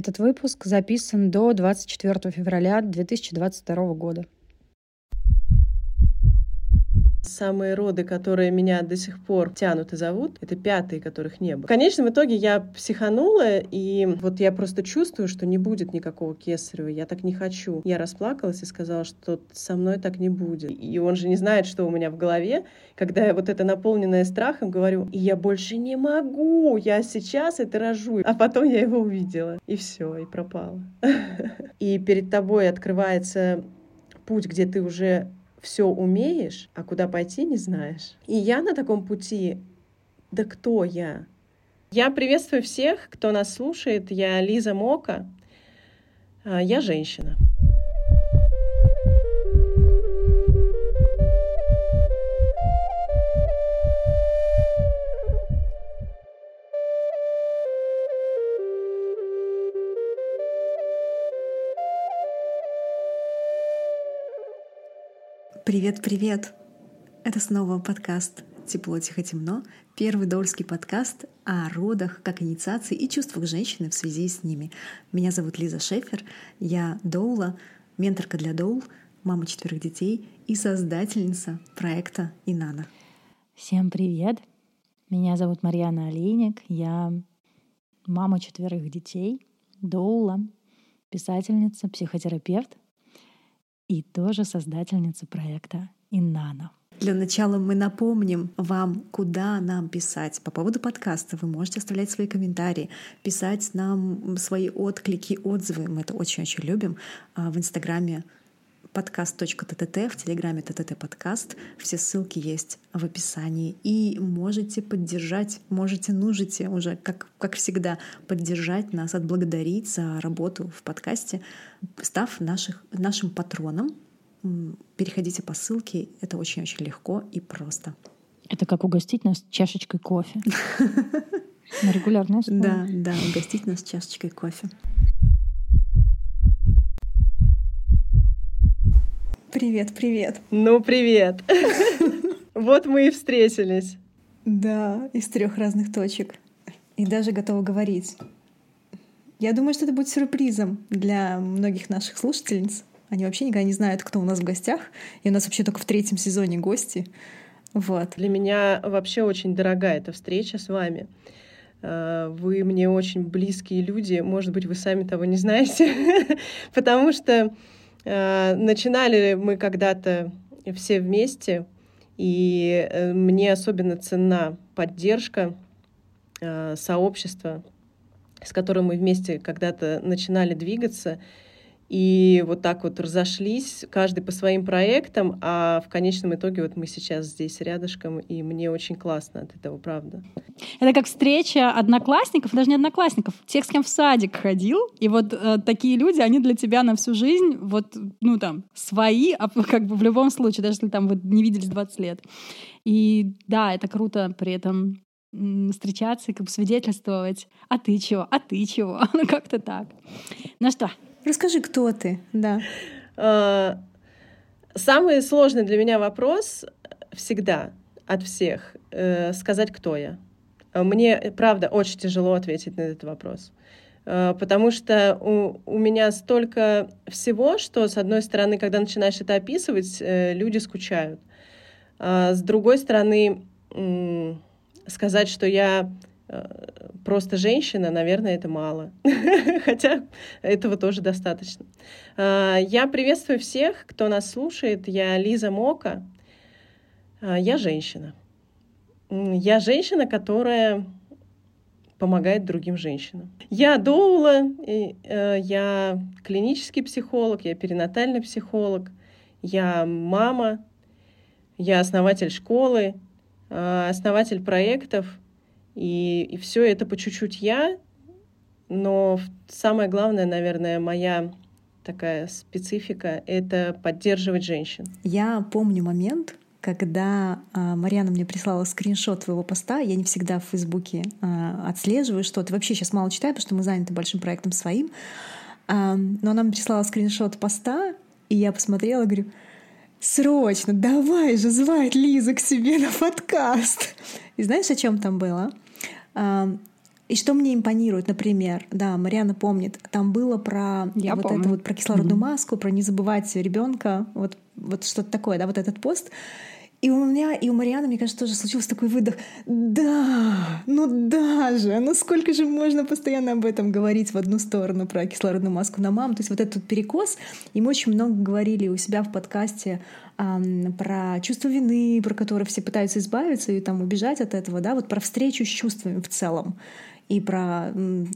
Этот выпуск записан до 24 февраля 2022 года. Самые роды, которые меня до сих пор тянут и зовут, это пятые, которых не было. В конечном итоге я психанула, и вот я просто чувствую, что не будет никакого кесарева. Я так не хочу. Я расплакалась и сказала, что со мной так не будет. И он же не знает, что у меня в голове, когда я вот это наполненное страхом говорю, и я больше не могу, я сейчас это рожу. А потом я его увидела, и все, и пропала. И перед тобой открывается путь, где ты уже все умеешь, а куда пойти не знаешь. И я на таком пути, да кто я? Я приветствую всех, кто нас слушает. Я Лиза Мока. А, я женщина. Привет-привет! Это снова подкаст «Тепло, тихо, темно», первый дольский подкаст о родах, как инициации и чувствах женщины в связи с ними. Меня зовут Лиза Шефер, я доула, менторка для доул, мама четверых детей и создательница проекта «Инана». Всем привет! Меня зовут Марьяна Олейник, я мама четверых детей, доула, писательница, психотерапевт — и тоже создательница проекта Иннана. Для начала мы напомним вам, куда нам писать. По поводу подкаста вы можете оставлять свои комментарии, писать нам свои отклики, отзывы. Мы это очень-очень любим. А в Инстаграме подкаст.тт, в Телеграме ТТТ подкаст. Все ссылки есть в описании. И можете поддержать, можете, нужите уже, как, как всегда, поддержать нас, отблагодарить за работу в подкасте, став наших, нашим патроном. Переходите по ссылке, это очень-очень легко и просто. Это как угостить нас чашечкой кофе. На регулярной основе. Да, да, угостить нас чашечкой кофе. Привет, привет. Ну, привет. Вот мы и встретились. Да, из трех разных точек. И даже готова говорить. Я думаю, что это будет сюрпризом для многих наших слушательниц. Они вообще никогда не знают, кто у нас в гостях. И у нас вообще только в третьем сезоне гости. Вот. Для меня вообще очень дорогая эта встреча с вами. А, вы мне очень близкие люди. Может быть, вы сами того не знаете. Потому что Э, начинали мы когда-то все вместе, и э, мне особенно ценна поддержка э, сообщества, с которым мы вместе когда-то начинали двигаться. И вот так вот разошлись, каждый по своим проектам, а в конечном итоге вот мы сейчас здесь рядышком, и мне очень классно от этого, правда. Это как встреча одноклассников, даже не одноклассников, тех, с кем в садик ходил, и вот э, такие люди, они для тебя на всю жизнь, вот, ну там, свои, а как бы в любом случае, даже если там вы не виделись 20 лет. И да, это круто при этом встречаться и как бы свидетельствовать, а ты чего, а ты чего, ну как-то так. Ну что, Расскажи, кто ты, да. А, самый сложный для меня вопрос всегда от всех э, сказать, кто я. Мне, правда, очень тяжело ответить на этот вопрос. Э, потому что у, у меня столько всего, что, с одной стороны, когда начинаешь это описывать, э, люди скучают. А с другой стороны, сказать, что я просто женщина, наверное, это мало. Хотя этого тоже достаточно. А, я приветствую всех, кто нас слушает. Я Лиза Мока. А, я женщина. Я женщина, которая помогает другим женщинам. Я доула, э, я клинический психолог, я перинатальный психолог, я мама, я основатель школы, а, основатель проектов — и, и все это по чуть-чуть я, но самое главное, наверное, моя такая специфика — это поддерживать женщин. Я помню момент, когда а, Марьяна мне прислала скриншот твоего поста, я не всегда в Фейсбуке а, отслеживаю что-то, вообще сейчас мало читаю, потому что мы заняты большим проектом своим, а, но она мне прислала скриншот поста, и я посмотрела, говорю, срочно, давай же звать Лизу к себе на подкаст. И знаешь, о чем там было? И что мне импонирует, например, да, Марьяна помнит, там было про Я вот помню. это вот про кислородную маску, про не забывать ребенка, вот, вот что-то такое, да, вот этот пост. И у меня, и у Марианы, мне кажется, тоже случился такой выдох. Да, ну да же, ну сколько же можно постоянно об этом говорить в одну сторону про кислородную маску на мам. То есть вот этот перекос, и мы очень много говорили у себя в подкасте ам, про чувство вины, про которое все пытаются избавиться и там убежать от этого, да, вот про встречу с чувствами в целом и про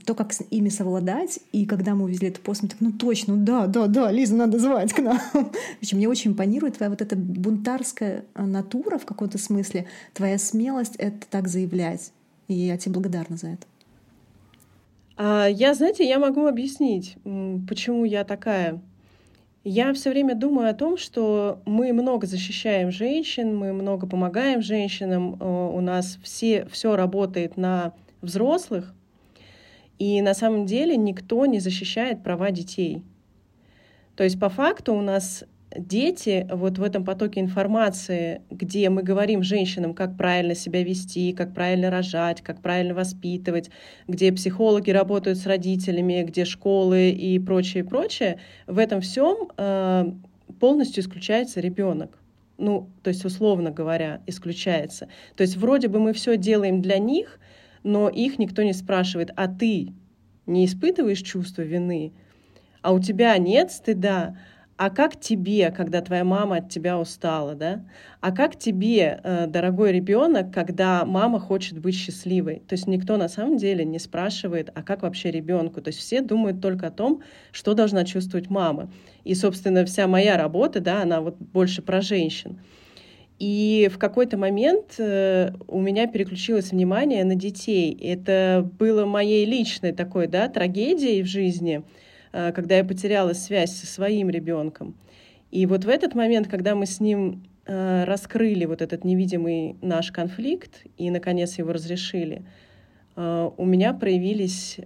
то, как с ими совладать. И когда мы увезли этот пост, мы так, ну точно, да, да, да, Лизу надо звать к нам. В общем, мне очень импонирует твоя вот эта бунтарская э, натура в каком-то смысле, твоя смелость это так заявлять. И я тебе благодарна за это. А я, знаете, я могу объяснить, почему я такая. Я все время думаю о том, что мы много защищаем женщин, мы много помогаем женщинам, э, у нас все, все работает на взрослых, и на самом деле никто не защищает права детей. То есть по факту у нас дети вот в этом потоке информации, где мы говорим женщинам, как правильно себя вести, как правильно рожать, как правильно воспитывать, где психологи работают с родителями, где школы и прочее, прочее, в этом всем э, полностью исключается ребенок. Ну, то есть, условно говоря, исключается. То есть, вроде бы мы все делаем для них, но их никто не спрашивает, а ты не испытываешь чувство вины, а у тебя нет стыда, а как тебе, когда твоя мама от тебя устала, да? А как тебе, э, дорогой ребенок, когда мама хочет быть счастливой? То есть никто на самом деле не спрашивает, а как вообще ребенку? То есть все думают только о том, что должна чувствовать мама. И, собственно, вся моя работа, да, она вот больше про женщин. И в какой-то момент э, у меня переключилось внимание на детей. Это было моей личной такой, да, трагедией в жизни, э, когда я потеряла связь со своим ребенком. И вот в этот момент, когда мы с ним э, раскрыли вот этот невидимый наш конфликт и, наконец, его разрешили, у меня проявились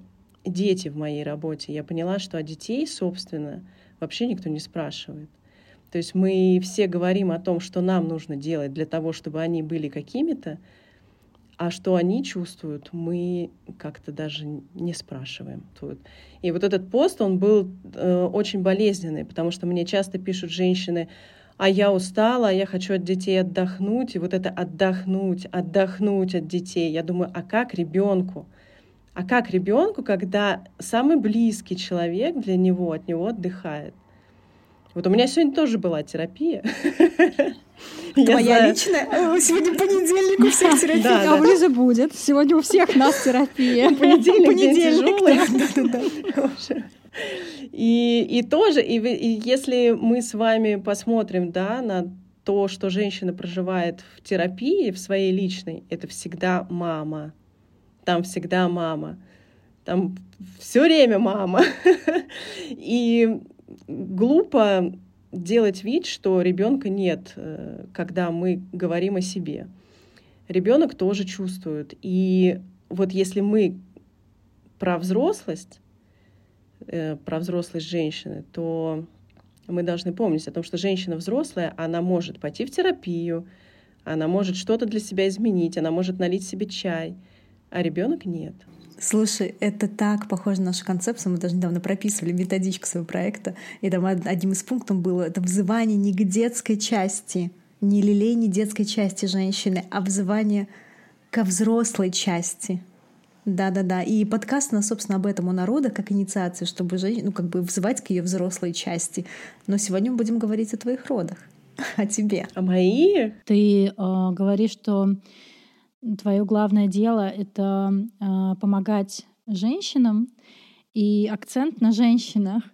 дети в моей работе. Я поняла, что о детей, собственно, вообще никто не спрашивает. То есть мы все говорим о том, что нам нужно делать для того, чтобы они были какими-то, а что они чувствуют, мы как-то даже не спрашиваем. И вот этот пост, он был э, очень болезненный, потому что мне часто пишут женщины, а я устала, а я хочу от детей отдохнуть, и вот это отдохнуть, отдохнуть от детей. Я думаю, а как ребенку? А как ребенку, когда самый близкий человек для него от него отдыхает? Вот у меня сегодня тоже была терапия. Твоя личная? Сегодня понедельник, у всех терапия. Да, А у Лизы будет. Сегодня у всех нас терапия. Понедельник, день Понедельник, И, и тоже, и, и если мы с вами посмотрим да, на то, что женщина проживает в терапии, в своей личной, это всегда мама. Там всегда мама. Там все время мама. И глупо делать вид, что ребенка нет, э, когда мы говорим о себе. Ребенок тоже чувствует. И вот если мы про взрослость, э, про взрослость женщины, то мы должны помнить о том, что женщина взрослая, она может пойти в терапию, она может что-то для себя изменить, она может налить себе чай, а ребенок нет. Слушай, это так похоже на нашу концепцию. Мы даже недавно прописывали методичку своего проекта. И там од- одним из пунктов было это взывание не к детской части, не лелей не детской части женщины, а взывание ко взрослой части. Да-да-да. И подкаст у нас, собственно, об этом у народа, как инициация, чтобы женщину, ну, как бы взывать к ее взрослой части. Но сегодня мы будем говорить о твоих родах, о тебе. А мои Ты э, говоришь, что твое главное дело — это э, помогать женщинам, и акцент на женщинах.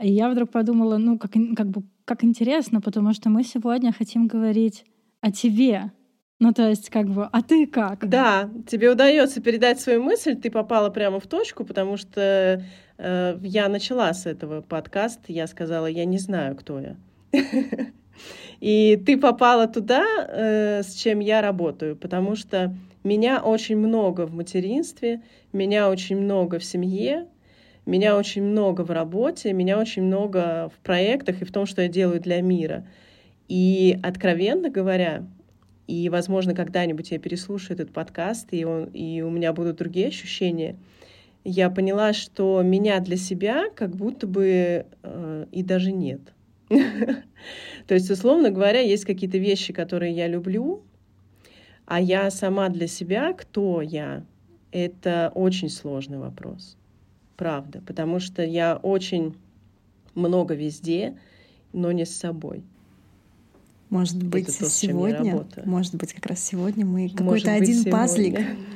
И я вдруг подумала, ну, как, как бы, как интересно, потому что мы сегодня хотим говорить о тебе. Ну, то есть, как бы, а ты как? Да, тебе удается передать свою мысль, ты попала прямо в точку, потому что э, я начала с этого подкаста, я сказала, я не знаю, кто я. И ты попала туда, э, с чем я работаю, потому что меня очень много в материнстве, меня очень много в семье, меня очень много в работе, меня очень много в проектах и в том, что я делаю для мира. И, откровенно говоря, и, возможно, когда-нибудь я переслушаю этот подкаст, и, он, и у меня будут другие ощущения, я поняла, что меня для себя как будто бы э, и даже нет. То есть, условно говоря, есть какие-то вещи, которые я люблю, а я сама для себя, кто я, это очень сложный вопрос. Правда. Потому что я очень много везде, но не с собой. Может быть, то, сегодня, может быть, как раз сегодня мы какой-то один сегодня. пазлик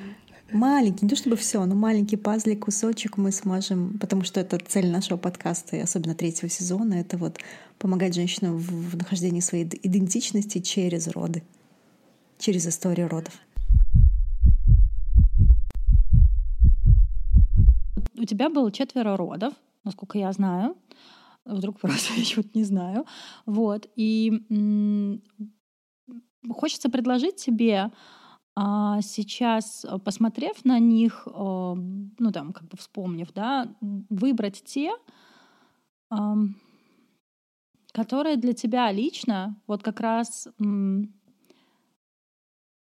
маленький, не то чтобы все, но маленький пазлик, кусочек мы сможем, потому что это цель нашего подкаста, и особенно третьего сезона, это вот помогать женщинам в нахождении своей идентичности через роды, через историю родов. У тебя было четверо родов, насколько я знаю. Вдруг просто я чего-то не знаю. Вот. И м- хочется предложить тебе а сейчас, э, посмотрев на них, э, ну там, как бы вспомнив, да, выбрать те, которые для тебя лично, вот как раз, ну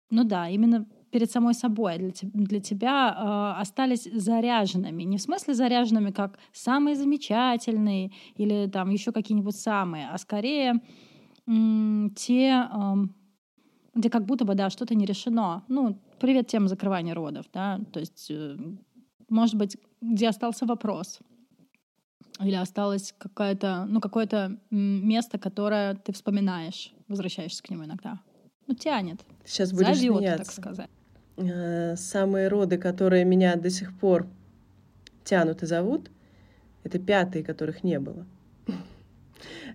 да, именно перед самой собой для, для тебя э, остались заряженными. Не в смысле заряженными как самые замечательные или там еще какие-нибудь самые, а скорее те, э, где как будто бы, да, что-то не решено. Ну, привет тема закрывания родов, да, то есть, э, может быть, где остался вопрос, или осталось какое-то, ну, какое-то место, которое ты вспоминаешь, возвращаешься к нему иногда. Ну, тянет. Сейчас будешь Зовет, смеяться. так сказать. Э, самые роды, которые меня до сих пор тянут и зовут, это пятые, которых не было.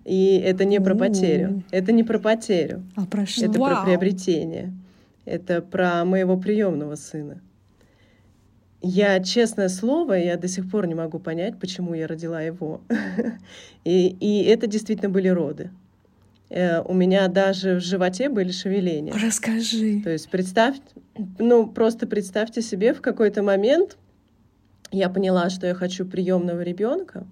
И это не про потерю. Это не про потерю. А про что? Это про приобретение. Это про моего приемного сына. Я, честное слово, я до сих пор не могу понять, почему я родила его. и, и это действительно были роды. Э, у меня даже в животе были шевеления. Расскажи. То есть представь, ну просто представьте себе, в какой-то момент я поняла, что я хочу приемного ребенка,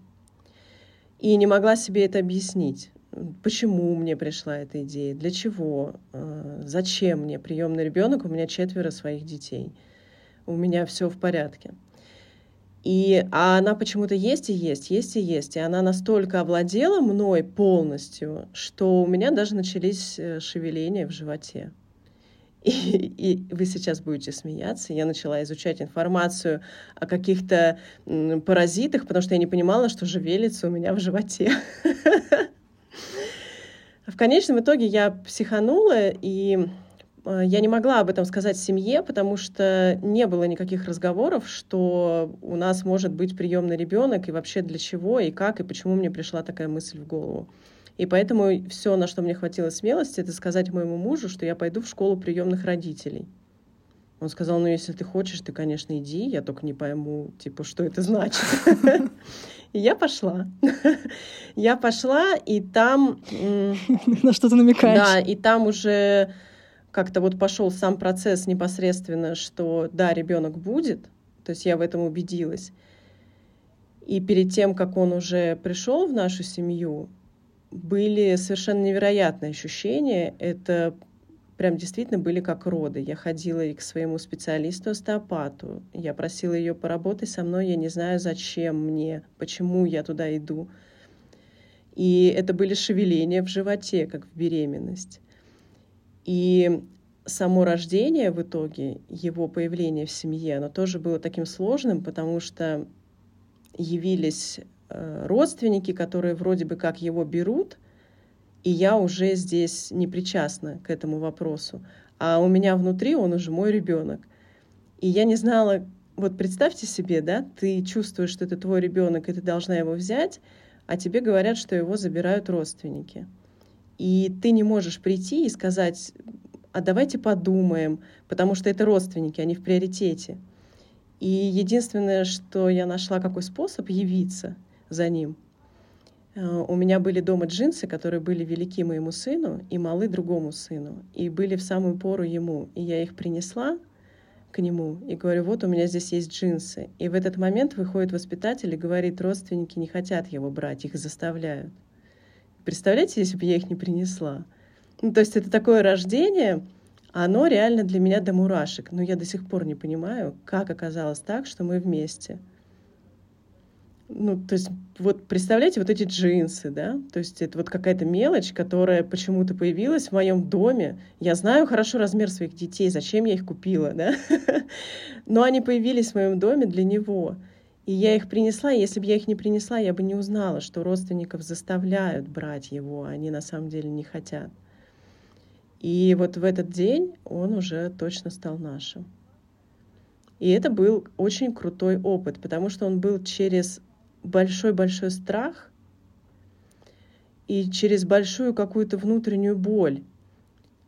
и не могла себе это объяснить. Почему мне пришла эта идея? Для чего? Э, зачем мне приемный ребенок? У меня четверо своих детей. У меня все в порядке. И, а она почему-то есть и есть, есть и есть. И она настолько овладела мной полностью, что у меня даже начались э, шевеления в животе. И, и вы сейчас будете смеяться. Я начала изучать информацию о каких-то паразитах, потому что я не понимала, что живелится у меня в животе. В конечном итоге я психанула, и э, я не могла об этом сказать семье, потому что не было никаких разговоров, что у нас может быть приемный ребенок, и вообще для чего, и как, и почему мне пришла такая мысль в голову. И поэтому все, на что мне хватило смелости, это сказать моему мужу, что я пойду в школу приемных родителей. Он сказал, ну, если ты хочешь, ты, конечно, иди, я только не пойму, типа, что это значит. И я пошла. Я пошла, и там... На что ты намекаешь? Да, и там уже как-то вот пошел сам процесс непосредственно, что да, ребенок будет, то есть я в этом убедилась. И перед тем, как он уже пришел в нашу семью, были совершенно невероятные ощущения. Это прям действительно были как роды. Я ходила и к своему специалисту-остеопату. Я просила ее поработать со мной. Я не знаю, зачем мне, почему я туда иду. И это были шевеления в животе, как в беременность. И само рождение в итоге, его появление в семье, оно тоже было таким сложным, потому что явились родственники, которые вроде бы как его берут, и я уже здесь не причастна к этому вопросу. А у меня внутри он уже мой ребенок. И я не знала, вот представьте себе, да, ты чувствуешь, что это твой ребенок, и ты должна его взять, а тебе говорят, что его забирают родственники. И ты не можешь прийти и сказать, а давайте подумаем, потому что это родственники, они в приоритете. И единственное, что я нашла, какой способ явиться — за ним. Э, у меня были дома джинсы, которые были велики моему сыну и малы другому сыну, и были в самую пору ему. И я их принесла к нему и говорю, вот у меня здесь есть джинсы. И в этот момент выходит воспитатель и говорит, родственники не хотят его брать, их заставляют. Представляете, если бы я их не принесла? Ну, то есть это такое рождение, Оно реально для меня до мурашек, но я до сих пор не понимаю, как оказалось так, что мы вместе. Ну, то есть, вот представляете, вот эти джинсы, да, то есть это вот какая-то мелочь, которая почему-то появилась в моем доме. Я знаю хорошо размер своих детей, зачем я их купила, да, но они появились в моем доме для него. И я их принесла, и если бы я их не принесла, я бы не узнала, что родственников заставляют брать его, а они на самом деле не хотят. И вот в этот день он уже точно стал нашим. И это был очень крутой опыт, потому что он был через большой-большой страх и через большую какую-то внутреннюю боль.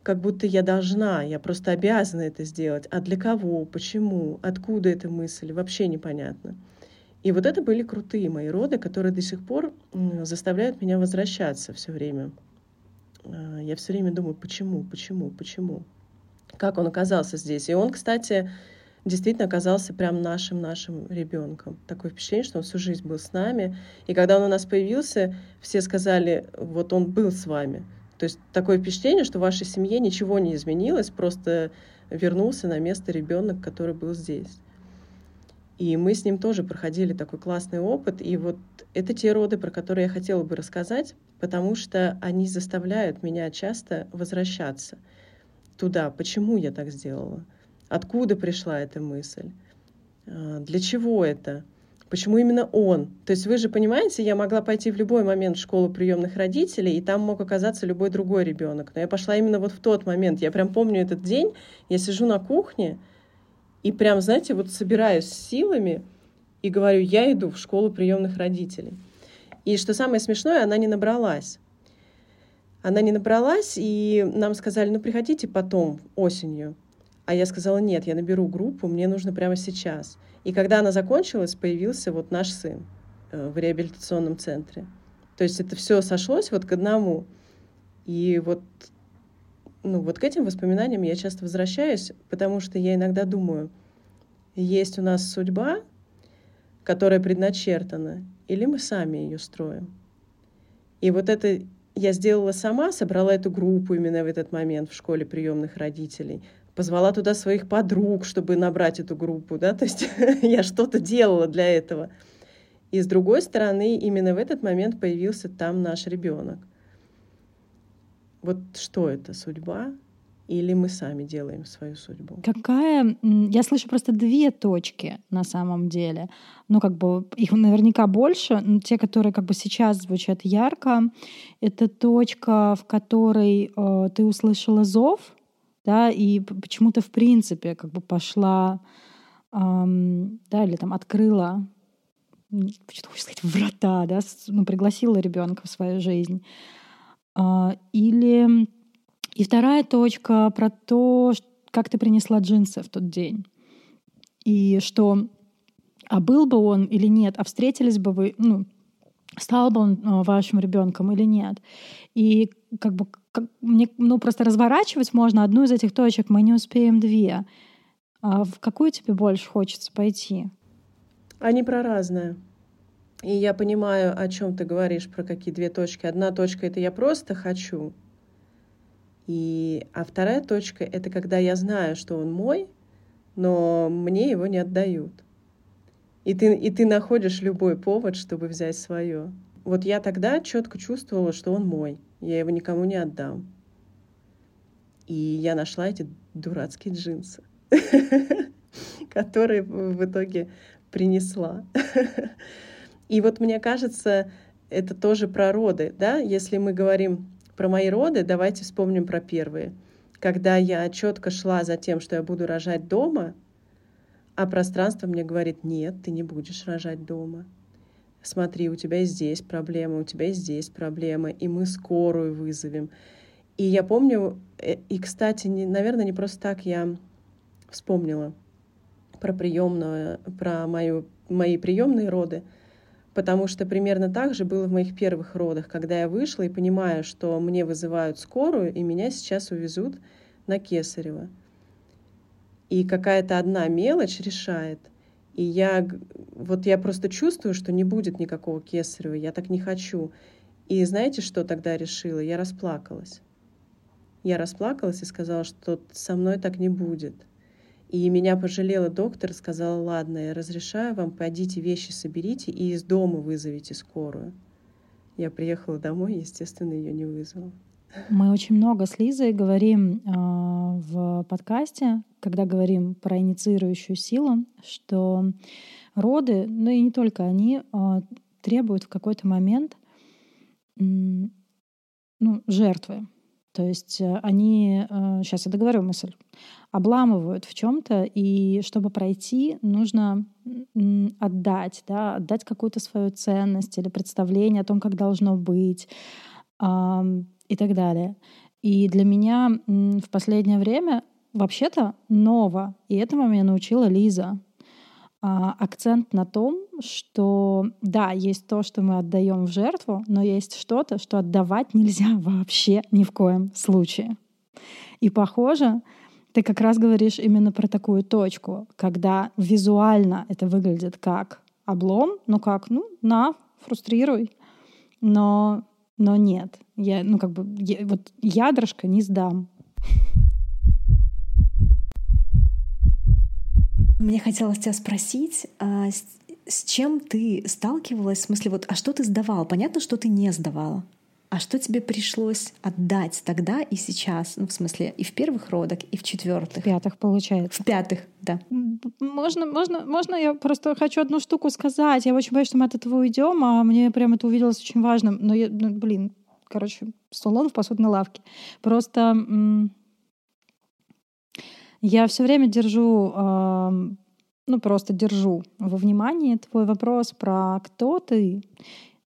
Как будто я должна, я просто обязана это сделать. А для кого, почему, откуда эта мысль, вообще непонятно. И вот это были крутые мои роды, которые до сих пор заставляют меня возвращаться все время. А, я все время думаю, почему, почему, почему? Как он оказался здесь? И он, кстати, действительно оказался прям нашим-нашим ребенком. Такое впечатление, что он всю жизнь был с нами. И когда он у нас появился, все сказали, вот он был с вами. То есть такое впечатление, что в вашей семье ничего не изменилось, просто вернулся на место ребенок, который был здесь. И мы с ним тоже проходили такой классный опыт. И вот это те роды, про которые я хотела бы рассказать, потому что они заставляют меня часто возвращаться туда. Почему я так сделала? Откуда пришла эта мысль? А, для чего это? Почему именно он? То есть вы же понимаете, я могла пойти в любой момент в школу приемных родителей, и там мог оказаться любой другой ребенок. Но я пошла именно вот в тот момент. Я прям помню этот день. Я сижу на кухне, и прям, знаете, вот собираюсь силами и говорю, я иду в школу приемных родителей. И что самое смешное, она не набралась. Она не набралась, и нам сказали, ну приходите потом, осенью. А я сказала, нет, я наберу группу, мне нужно прямо сейчас. И когда она закончилась, появился вот наш сын э, в реабилитационном центре. То есть это все сошлось вот к одному. И вот ну, вот к этим воспоминаниям я часто возвращаюсь, потому что я иногда думаю, есть у нас судьба, которая предначертана, или мы сами ее строим. И вот это я сделала сама, собрала эту группу именно в этот момент в школе приемных родителей, позвала туда своих подруг, чтобы набрать эту группу, да, то есть я что-то делала для этого. И с другой стороны, именно в этот момент появился там наш ребенок. Вот что это, судьба? Или мы сами делаем свою судьбу? Какая... Я слышу просто две точки на самом деле. Ну, как бы их наверняка больше, но те, которые как бы сейчас звучат ярко, это точка, в которой э, ты услышала зов, да, и почему-то в принципе как бы пошла, эм, да, или там открыла что хочу сказать, врата, да, ну, пригласила ребенка в свою жизнь. А, или и вторая точка про то, как ты принесла джинсы в тот день. И что, а был бы он или нет, а встретились бы вы, ну, стал бы он а, вашим ребенком или нет. И как бы как, мне, ну, просто разворачивать можно одну из этих точек, мы не успеем две. А в какую тебе больше хочется пойти? Они про разное. И я понимаю, о чем ты говоришь, про какие две точки. Одна точка — это я просто хочу. И, а вторая точка — это когда я знаю, что он мой, но мне его не отдают. И ты, и ты находишь любой повод, чтобы взять свое. Вот я тогда четко чувствовала, что он мой. Я его никому не отдам. И я нашла эти дурацкие джинсы, которые в итоге принесла. И вот мне кажется, это тоже про роды, да? Если мы говорим про мои роды, давайте вспомним про первые. Когда я четко шла за тем, что я буду рожать дома, а пространство мне говорит, нет, ты не будешь рожать дома. Смотри, у тебя здесь проблема, у тебя здесь проблема, и мы скорую вызовем. И я помню, э, и, кстати, не, наверное, не просто так я вспомнила про приемную, про мою, мои приемные роды, потому что примерно так же было в моих первых родах, когда я вышла и понимаю, что мне вызывают скорую, и меня сейчас увезут на Кесарево. И какая-то одна мелочь решает. И я, вот я просто чувствую, что не будет никакого Кесарева, я так не хочу. И знаете, что тогда решила? Я расплакалась. Я расплакалась и сказала, что со мной так не будет. И меня пожалела доктор, сказала, ладно, я разрешаю вам, пойдите вещи соберите и из дома вызовите скорую. Я приехала домой, естественно, ее не вызвала. Мы очень много с Лизой говорим э, в подкасте, когда говорим про инициирующую силу, что роды, ну и не только они, э, требуют в какой-то момент э, ну, жертвы. То есть э, они, сейчас я договорю мысль, обламывают в чем-то, и чтобы пройти, нужно отдать, да, отдать какую-то свою ценность или представление о том, как должно быть и так далее. И для меня в последнее время вообще-то ново, и этому меня научила Лиза. А, акцент на том, что да, есть то, что мы отдаем в жертву, но есть что-то, что отдавать нельзя вообще ни в коем случае. И похоже, ты как раз говоришь именно про такую точку, когда визуально это выглядит как облом, ну как, ну на, фрустрируй, но но нет, я, ну как бы, я, вот ядрышко не сдам. Мне хотелось тебя спросить, а с, с чем ты сталкивалась? В смысле, вот, а что ты сдавал? Понятно, что ты не сдавала. А что тебе пришлось отдать тогда и сейчас? Ну, в смысле, и в первых родах, и в четвертых. В пятых, получается. В пятых, да. Можно, можно, можно я просто хочу одну штуку сказать. Я очень боюсь, что мы от этого уйдем, а мне прям это увиделось очень важным. Но, я, ну, блин, короче, слон в посудной лавке. Просто я все время держу, э, ну просто держу во внимании твой вопрос про кто ты.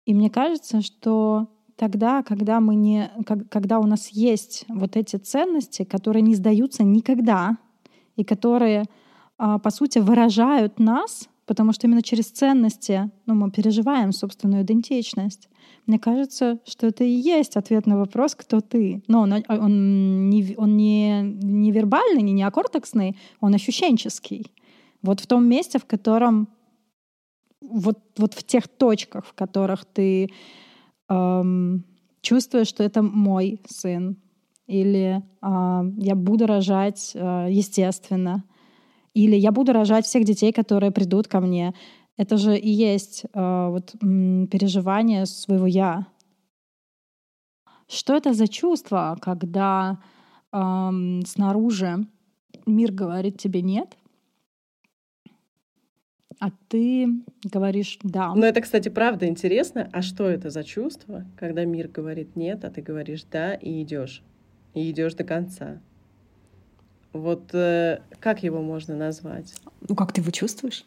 И мне кажется, что тогда, когда, мы не, когда у нас есть вот эти ценности, которые не сдаются никогда, и которые, а, по сути, выражают нас, потому что именно через ценности ну, мы переживаем собственную идентичность. Мне кажется, что это и есть ответ на вопрос, кто ты. Но он, он, не, он не, не вербальный, не неокортексный, он ощущенческий. Вот в том месте, в котором вот, вот в тех точках, в которых ты эм, чувствую, что это мой сын, или э, я буду рожать э, естественно, или я буду рожать всех детей, которые придут ко мне. Это же и есть э, вот, м, переживание своего я. Что это за чувство, когда э, снаружи мир говорит тебе нет, а ты говоришь «да». Ну, это, кстати, правда интересно. А что это за чувство, когда мир говорит «нет», а ты говоришь «да» и идешь? И идешь до конца. Вот э, как его можно назвать? Ну, как ты его чувствуешь?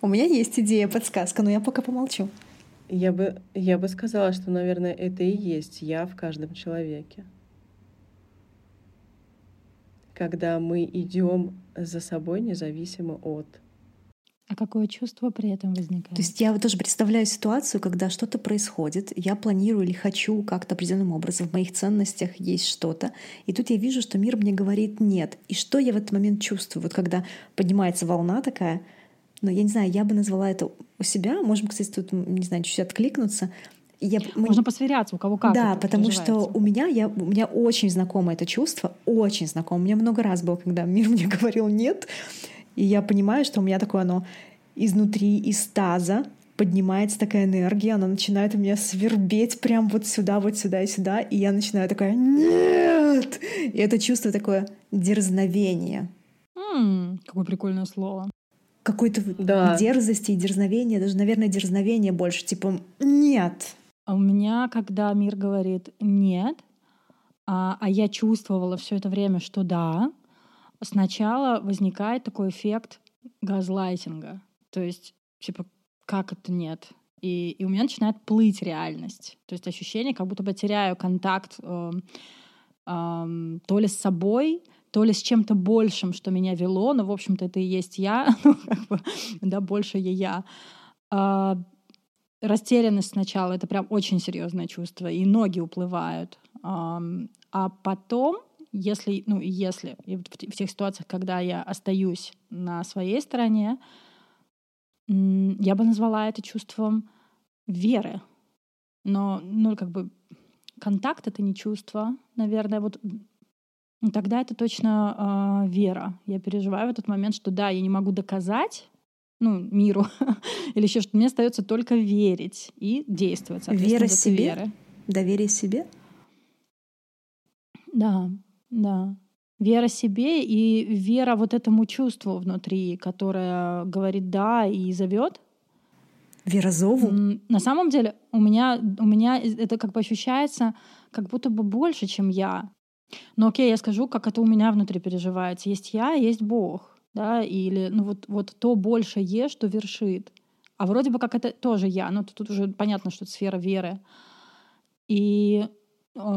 У меня есть идея, подсказка, но я пока помолчу. Я бы, я бы сказала, что, наверное, это и есть я в каждом человеке. Когда мы идем за собой независимо от а какое чувство при этом возникает? То есть я вот тоже представляю ситуацию, когда что-то происходит, я планирую или хочу как-то определенным образом, в моих ценностях есть что-то, и тут я вижу, что мир мне говорит «нет». И что я в этот момент чувствую? Вот когда поднимается волна такая, но ну, я не знаю, я бы назвала это у себя, можем, кстати, тут, не знаю, чуть-чуть откликнуться, я, Можно посверяться, у кого как. Да, потому что у меня, я, у меня очень знакомо это чувство, очень знакомо. У меня много раз было, когда мир мне говорил нет, и я понимаю, что у меня такое оно изнутри, из таза поднимается такая энергия, она начинает у меня свербеть прям вот сюда, вот сюда и сюда, и я начинаю такая «нет!» И это чувство такое дерзновение. М-м, какое прикольное слово. Какой-то да. дерзости и дерзновения, даже, наверное, дерзновение больше, типа «нет!» А у меня, когда мир говорит «нет», а, а я чувствовала все это время, что да, сначала возникает такой эффект газлайтинга. То есть, типа, как это нет? И, и у меня начинает плыть реальность. То есть ощущение, как будто бы теряю контакт э, э, то ли с собой, то ли с чем-то большим, что меня вело, но, в общем-то, это и есть я, ну, как бы, да, больше я я. Э, растерянность сначала — это прям очень серьезное чувство, и ноги уплывают. Э, а потом если, ну, если в тех ситуациях, когда я остаюсь на своей стороне, я бы назвала это чувством веры. Но, ну, как бы, контакт — это не чувство, наверное, вот тогда это точно э, вера. Я переживаю в этот момент, что да, я не могу доказать, ну, миру или еще что мне остается только верить и действовать. Вера себе? Веры. Доверие себе? Да, да. Вера себе и вера вот этому чувству внутри, которое говорит «да» и зовет. Вера зову? На самом деле у меня, у меня это как бы ощущается как будто бы больше, чем я. Но окей, я скажу, как это у меня внутри переживается. Есть я, есть Бог да, или ну вот, вот то больше е, что вершит. А вроде бы как это тоже я, но тут уже понятно, что это сфера веры. И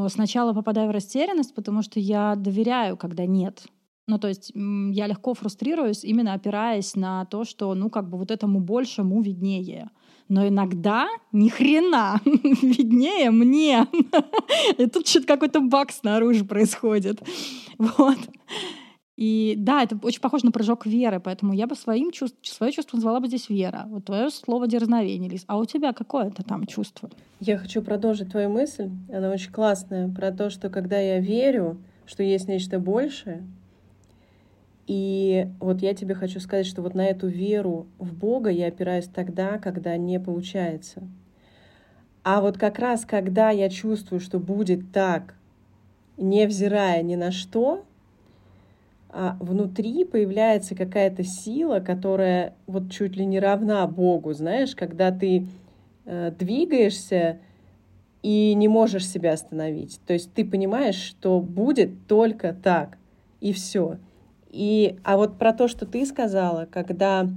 сначала попадаю в растерянность, потому что я доверяю, когда нет. Ну, то есть я легко фрустрируюсь, именно опираясь на то, что, ну, как бы вот этому большему виднее. Но иногда ни хрена виднее мне. И тут что-то какой-то баг снаружи происходит. Вот. И да, это очень похоже на прыжок веры, поэтому я бы своим чувств, свое чувство назвала бы здесь вера. Вот твое слово дерзновение, Лиз. А у тебя какое это там чувство? Я хочу продолжить твою мысль. Она очень классная. Про то, что когда я верю, что есть нечто большее, и вот я тебе хочу сказать, что вот на эту веру в Бога я опираюсь тогда, когда не получается. А вот как раз, когда я чувствую, что будет так, невзирая ни на что, а внутри появляется какая-то сила, которая вот чуть ли не равна Богу, знаешь, когда ты э, двигаешься и не можешь себя остановить. То есть ты понимаешь, что будет только так, и все. И, а вот про то, что ты сказала, когда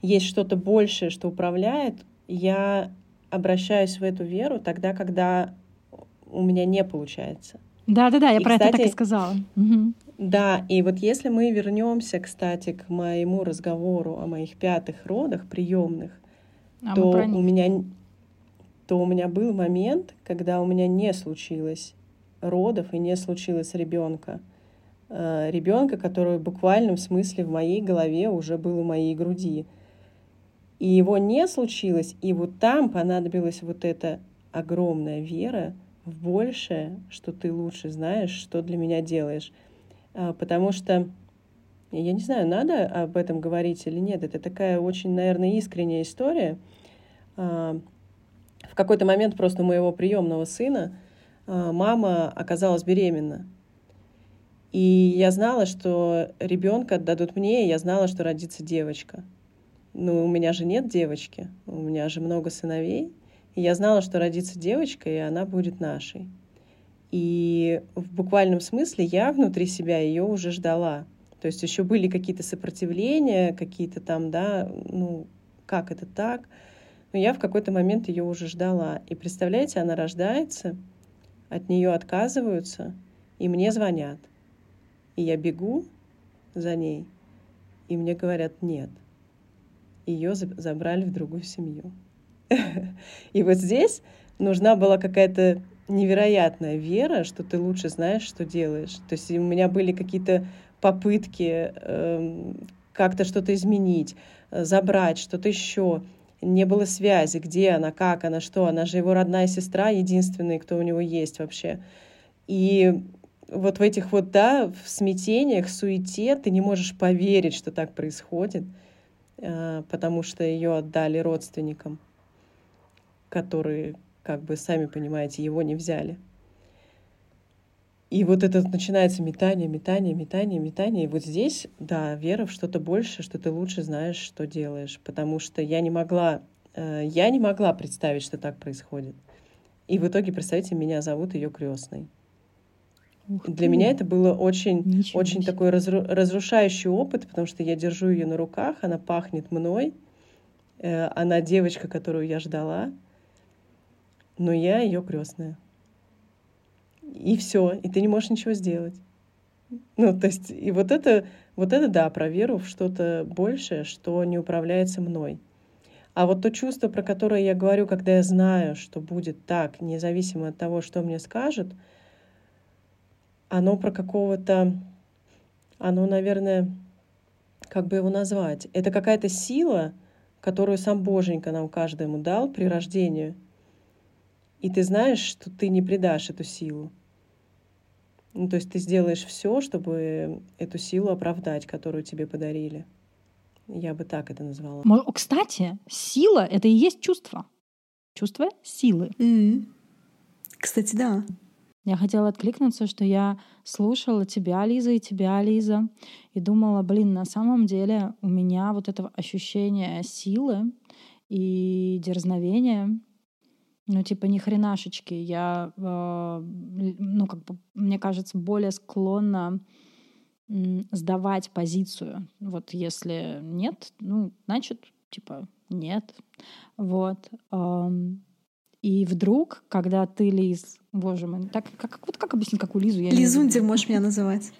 есть что-то большее, что управляет, я обращаюсь в эту веру тогда, когда у меня не получается. Да, да, да, я и, про кстати, это так и сказала. Угу. Да, и вот если мы вернемся, кстати, к моему разговору о моих пятых родах приемных, а то у меня то у меня был момент, когда у меня не случилось родов и не случилось ребенка. Э, ребенка, который в буквальном смысле в моей голове уже был у моей груди. И его не случилось, и вот там понадобилась вот эта огромная вера в большее, что ты лучше знаешь, что для меня делаешь. А, потому что я не знаю, надо об этом говорить или нет. Это такая очень, наверное, искренняя история. А, в какой-то момент просто моего приемного сына а, мама оказалась беременна. И я знала, что ребенка отдадут мне, и я знала, что родится девочка. Ну, у меня же нет девочки, у меня же много сыновей. И я знала, что родится девочка, и она будет нашей. И в буквальном смысле я внутри себя ее уже ждала. То есть еще были какие-то сопротивления, какие-то там, да, ну, как это так? Но я в какой-то момент ее уже ждала. И представляете, она рождается, от нее отказываются, и мне звонят. И я бегу за ней, и мне говорят нет. Ее забрали в другую семью. И вот здесь нужна была какая-то невероятная вера, что ты лучше знаешь, что делаешь. То есть у меня были какие-то попытки э, как-то что-то изменить, э, забрать, что-то еще. Не было связи, где она, как она, что. Она же его родная сестра, единственная, кто у него есть вообще. И вот в этих вот, да, в смятениях, суете ты не можешь поверить, что так происходит, э, потому что ее отдали родственникам, которые как бы, сами понимаете, его не взяли. И вот это начинается метание, метание, метание, метание. И вот здесь, да, вера в что-то больше, что ты лучше знаешь, что делаешь. Потому что я не могла, э, я не могла представить, что так происходит. И в итоге, представьте, меня зовут ее крестной. Для меня это было очень, очень такой разру, разрушающий опыт, потому что я держу ее на руках, она пахнет мной, э, она девочка, которую я ждала, но я ее крестная. И все, и ты не можешь ничего сделать. Ну, то есть, и вот это, вот это, да, про веру в что-то большее, что не управляется мной. А вот то чувство, про которое я говорю, когда я знаю, что будет так, независимо от того, что мне скажут, оно про какого-то, оно, наверное, как бы его назвать? Это какая-то сила, которую сам Боженька нам каждому дал при рождении — и ты знаешь, что ты не предашь эту силу. Ну, то есть ты сделаешь все, чтобы эту силу оправдать, которую тебе подарили. Я бы так это назвала. Кстати, сила — это и есть чувство. Чувство силы. Mm-hmm. Кстати, да. Я хотела откликнуться, что я слушала тебя, Лиза, и тебя, Лиза, и думала, блин, на самом деле у меня вот этого ощущения силы и дерзновения, ну, типа, ни хренашечки. Я, э, ну, как бы, мне кажется, более склонна сдавать позицию. Вот если нет, ну, значит, типа, нет. Вот. И вдруг, когда ты, Лиз, боже мой, так, как, вот как объяснить, как у Лизу? Я Лизундер не... можешь меня называть.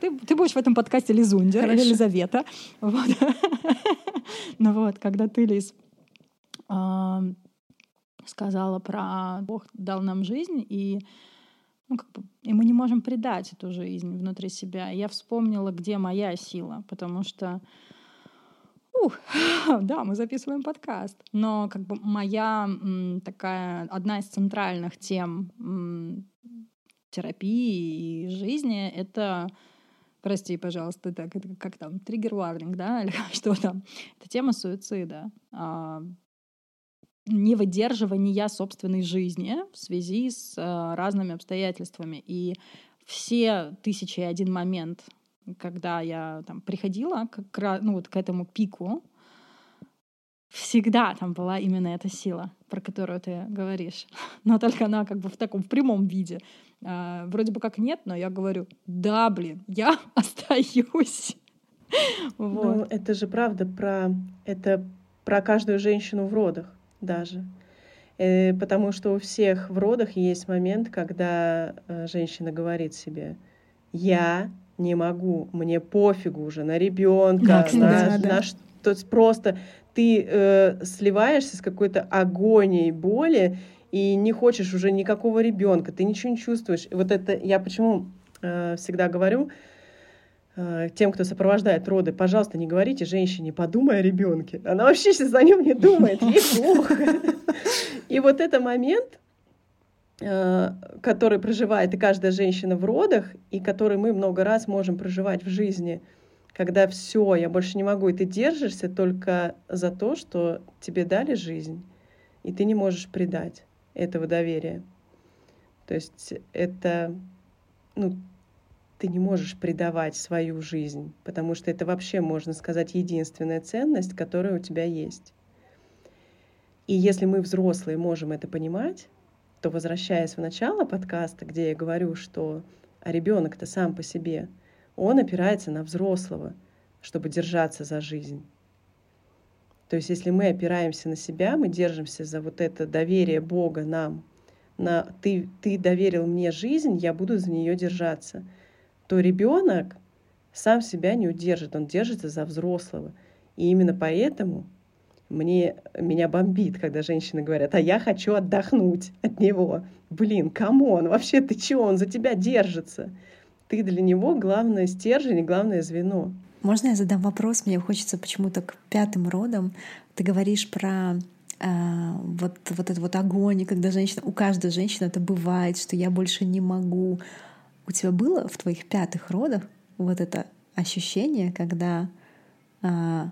Ты, ты будешь в этом подкасте Лизундер или Лизавета. Вот. ну вот, когда ты, Лиз, сказала про Бог дал нам жизнь, и, ну, как бы, и мы не можем предать эту жизнь внутри себя. Я вспомнила, где моя сила, потому что Ух, да, мы записываем подкаст. Но как бы моя такая одна из центральных тем терапии и жизни — это прости, пожалуйста, так, это как там, триггер-варнинг, да, или что там, это тема суицида, а, невыдерживания собственной жизни в связи с а, разными обстоятельствами. И все тысячи и один момент когда я там приходила к, ну, вот к этому пику, всегда там была именно эта сила, про которую ты говоришь. Но только она как бы в таком в прямом виде. А, вроде бы как нет, но я говорю, да, блин, я остаюсь. Вот. Ну, это же правда про это про каждую женщину в родах даже. Э, потому что у всех в родах есть момент, когда э, женщина говорит себе, я не могу, мне пофигу уже на ребенка, да, на, да, на что то есть просто ты э, сливаешься с какой-то агонией боли и не хочешь уже никакого ребенка, ты ничего не чувствуешь. И вот это я почему э, всегда говорю тем, кто сопровождает роды, пожалуйста, не говорите женщине, подумай о ребенке. Она вообще сейчас о нем не думает, ей плохо. И вот этот момент, Э, который проживает и каждая женщина в родах, и который мы много раз можем проживать в жизни, когда все, я больше не могу, и ты держишься только за то, что тебе дали жизнь, и ты не можешь предать этого доверия. То есть это, ну, ты не можешь предавать свою жизнь, потому что это вообще, можно сказать, единственная ценность, которая у тебя есть. И если мы взрослые можем это понимать, то возвращаясь в начало подкаста, где я говорю, что а ребенок-то сам по себе, он опирается на взрослого, чтобы держаться за жизнь. То есть если мы опираемся на себя, мы держимся за вот это доверие Бога нам, на ты, ты доверил мне жизнь, я буду за нее держаться, то ребенок сам себя не удержит, он держится за взрослого. И именно поэтому мне, меня бомбит, когда женщины говорят, а я хочу отдохнуть от него. Блин, come on, вообще ты чего, он за тебя держится. Ты для него главное стержень главное звено. Можно я задам вопрос? Мне хочется почему-то к пятым родам. Ты говоришь про э, вот, вот этот вот огонь, когда женщина, у каждой женщины это бывает, что я больше не могу. У тебя было в твоих пятых родах вот это ощущение, когда э,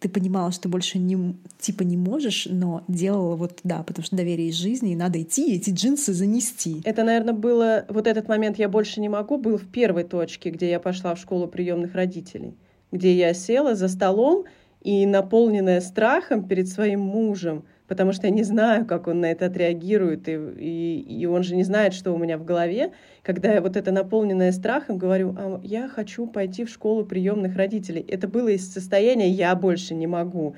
ты понимала, что больше не, типа не можешь, но делала вот, да, потому что доверие из жизни, и надо идти и эти джинсы занести. Это, наверное, было, вот этот момент «я больше не могу» был в первой точке, где я пошла в школу приемных родителей, где я села за столом и, наполненная страхом перед своим мужем, потому что я не знаю, как он на это отреагирует, и, и, и он же не знает, что у меня в голове. Когда я вот это наполненное страхом говорю, а я хочу пойти в школу приемных родителей, это было из состояния «я больше не могу».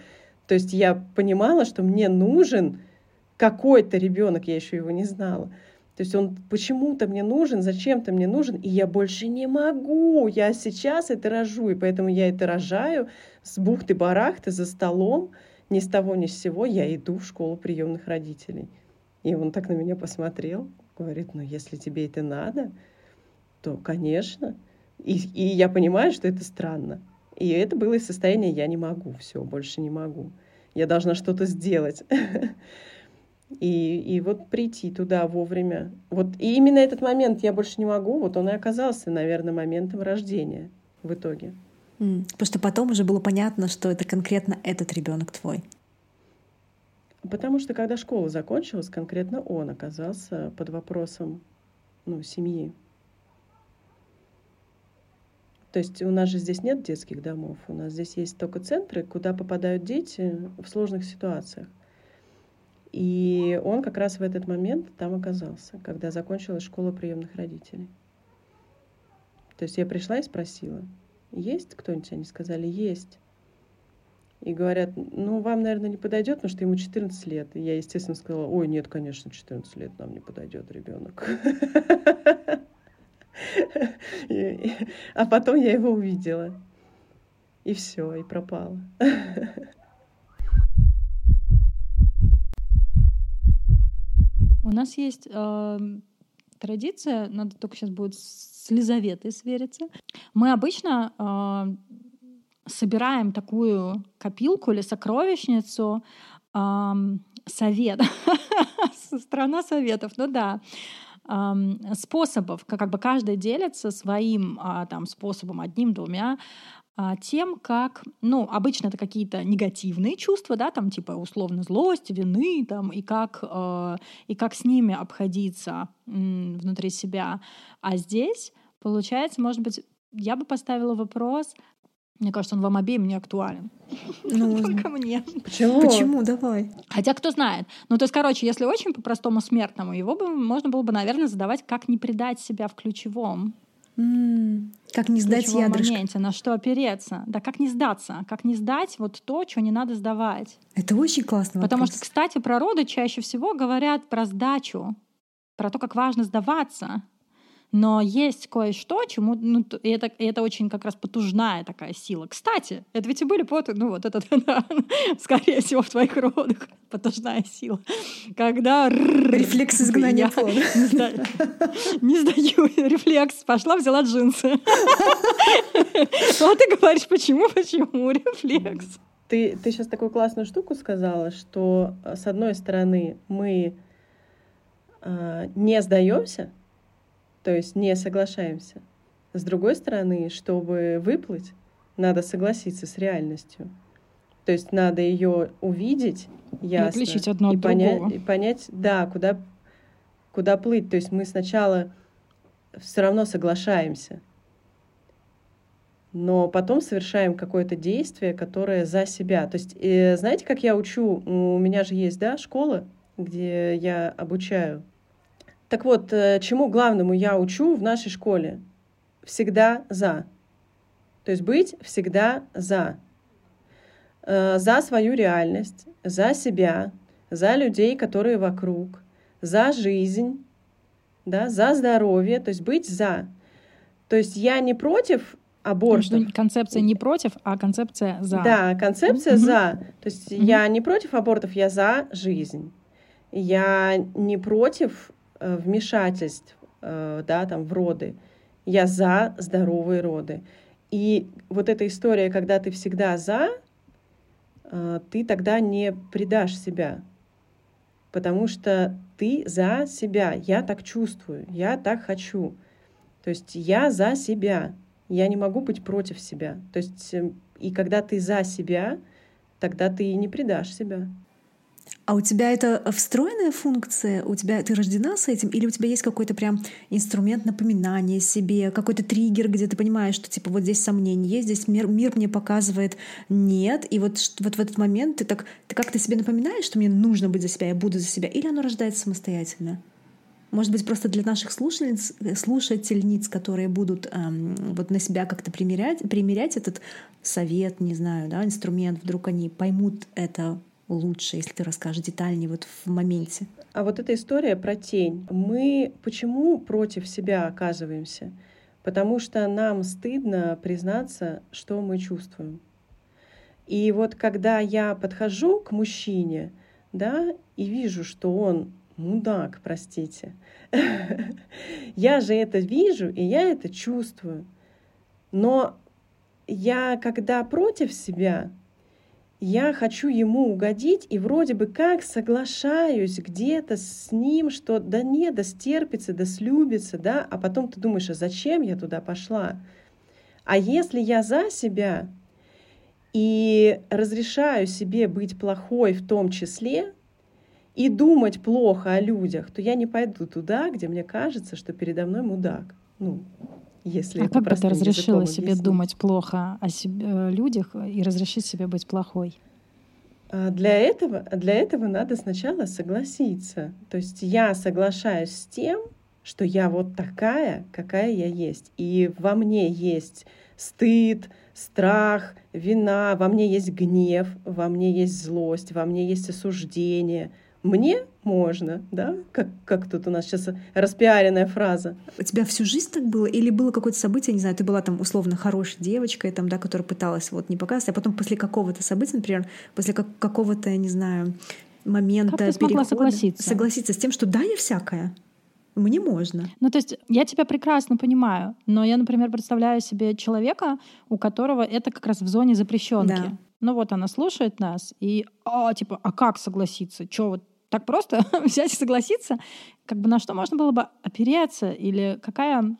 То есть я понимала, что мне нужен какой-то ребенок, я еще его не знала. То есть он почему-то мне нужен, зачем-то мне нужен, и я больше не могу. Я сейчас это рожу, и поэтому я это рожаю с бухты-барахты за столом, ни с того ни с сего я иду в школу приемных родителей. И он так на меня посмотрел, говорит, ну если тебе это надо, то, конечно. И, и я понимаю, что это странно. И это было из состояния «я не могу, все, больше не могу. Я должна что-то сделать». И, и вот прийти туда вовремя. Вот и именно этот момент я больше не могу, вот он и оказался, наверное, моментом рождения в итоге. Потому что потом уже было понятно, что это конкретно этот ребенок твой. Потому что когда школа закончилась, конкретно он оказался под вопросом ну, семьи. То есть у нас же здесь нет детских домов, у нас здесь есть только центры, куда попадают дети в сложных ситуациях. И он как раз в этот момент там оказался, когда закончилась школа приемных родителей. То есть я пришла и спросила, есть кто-нибудь? Они сказали, есть. И говорят, ну, вам, наверное, не подойдет, потому что ему 14 лет. И я, естественно, сказала, ой, нет, конечно, 14 лет нам не подойдет ребенок. А потом я его увидела. И все, и пропала. У нас есть э, традиция, надо только сейчас будет с Лизаветой свериться. Мы обычно э, собираем такую копилку или сокровищницу э, совет. Страна советов, ну да способов, как бы каждый делится своим а, там способом, одним, двумя, тем, как, ну, обычно это какие-то негативные чувства, да, там типа условно злость, вины, там, и как, э, и как с ними обходиться м, внутри себя. А здесь, получается, может быть, я бы поставила вопрос, мне кажется, он вам обеим не актуален. Ну, Только мне. Почему? Почему? Давай. Хотя кто знает. Ну, то есть, короче, если очень по-простому смертному, его бы можно было бы, наверное, задавать, как не предать себя в ключевом. Как не сдать ядрышко. моменте, на что опереться. Да как не сдаться, как не сдать вот то, что не надо сдавать. Это очень классно. Потому вопрос. что, кстати, про роды чаще всего говорят про сдачу, про то, как важно сдаваться. Но есть кое-что, чему, ну, и это, и это очень как раз потужная такая сила. Кстати, это ведь и были поты, ну, вот это, да, скорее всего, в твоих родах потужная сила. Когда... Рефлекс изгнания плода. Не сдаю, не сдаю рефлекс. Пошла, взяла джинсы. Ну, а ты говоришь, почему, почему рефлекс? Ты, ты сейчас такую классную штуку сказала, что э, с одной стороны мы э, не сдаемся, то есть не соглашаемся. С другой стороны, чтобы выплыть, надо согласиться с реальностью. То есть надо ее увидеть ясно. И отличить одно и от понять, другого. И понять, да, куда, куда плыть. То есть мы сначала все равно соглашаемся, но потом совершаем какое-то действие, которое за себя. То есть, э, знаете, как я учу? У меня же есть, да, школа, где я обучаю так вот, э, чему главному я учу в нашей школе? Всегда за. То есть быть всегда за. Э, за свою реальность, за себя, за людей, которые вокруг, за жизнь, да, за здоровье, то есть быть за. То есть я не против абортов. Концепция не против, а концепция за. Да, концепция mm-hmm. за. То есть mm-hmm. я не против абортов, я за жизнь. Я не против вмешательств э, да, там, в роды. Я за здоровые роды. И вот эта история, когда ты всегда за, э, ты тогда не предашь себя, потому что ты за себя. Я так чувствую, я так хочу. То есть я за себя. Я не могу быть против себя. То есть и когда ты за себя, тогда ты и не предашь себя. А у тебя это встроенная функция? У тебя ты рождена с этим? Или у тебя есть какой-то прям инструмент напоминания себе, какой-то триггер, где ты понимаешь, что типа вот здесь сомнение есть, здесь мир, мир мне показывает нет, и вот, вот в этот момент ты так ты как-то себе напоминаешь, что мне нужно быть за себя, я буду за себя, или оно рождается самостоятельно? Может быть, просто для наших слушательниц, слушательниц которые будут эм, вот на себя как-то примерять, примерять этот совет, не знаю, да, инструмент, вдруг они поймут это лучше, если ты расскажешь детальнее вот в моменте? А вот эта история про тень. Мы почему против себя оказываемся? Потому что нам стыдно признаться, что мы чувствуем. И вот когда я подхожу к мужчине, да, и вижу, что он мудак, простите, я же это вижу, и я это чувствую. Но я, когда против себя, я хочу ему угодить и вроде бы как соглашаюсь где-то с ним, что да не, да стерпится, да слюбится, да, а потом ты думаешь, а зачем я туда пошла? А если я за себя и разрешаю себе быть плохой в том числе, и думать плохо о людях, то я не пойду туда, где мне кажется, что передо мной мудак. Ну, если а как бы ты разрешила себе объяснить. думать плохо о себе, э, людях и разрешить себе быть плохой? А для этого, для этого надо сначала согласиться. То есть я соглашаюсь с тем, что я вот такая, какая я есть. И во мне есть стыд, страх, вина, во мне есть гнев, во мне есть злость, во мне есть осуждение, мне можно, да, как, как тут у нас сейчас распиаренная фраза. У тебя всю жизнь так было? Или было какое-то событие, не знаю, ты была там условно хорошей девочкой, там, да, которая пыталась вот не показывать, а потом после какого-то события, например, после как, какого-то, я не знаю, момента как ты перехода... согласиться? Согласиться с тем, что да, я всякая. Мне можно. Ну, то есть я тебя прекрасно понимаю, но я, например, представляю себе человека, у которого это как раз в зоне запрещенки. Да. Ну вот она слушает нас, и, а, типа, а как согласиться? Че вот так просто взять и согласиться, как бы на что можно было бы опереться или какая,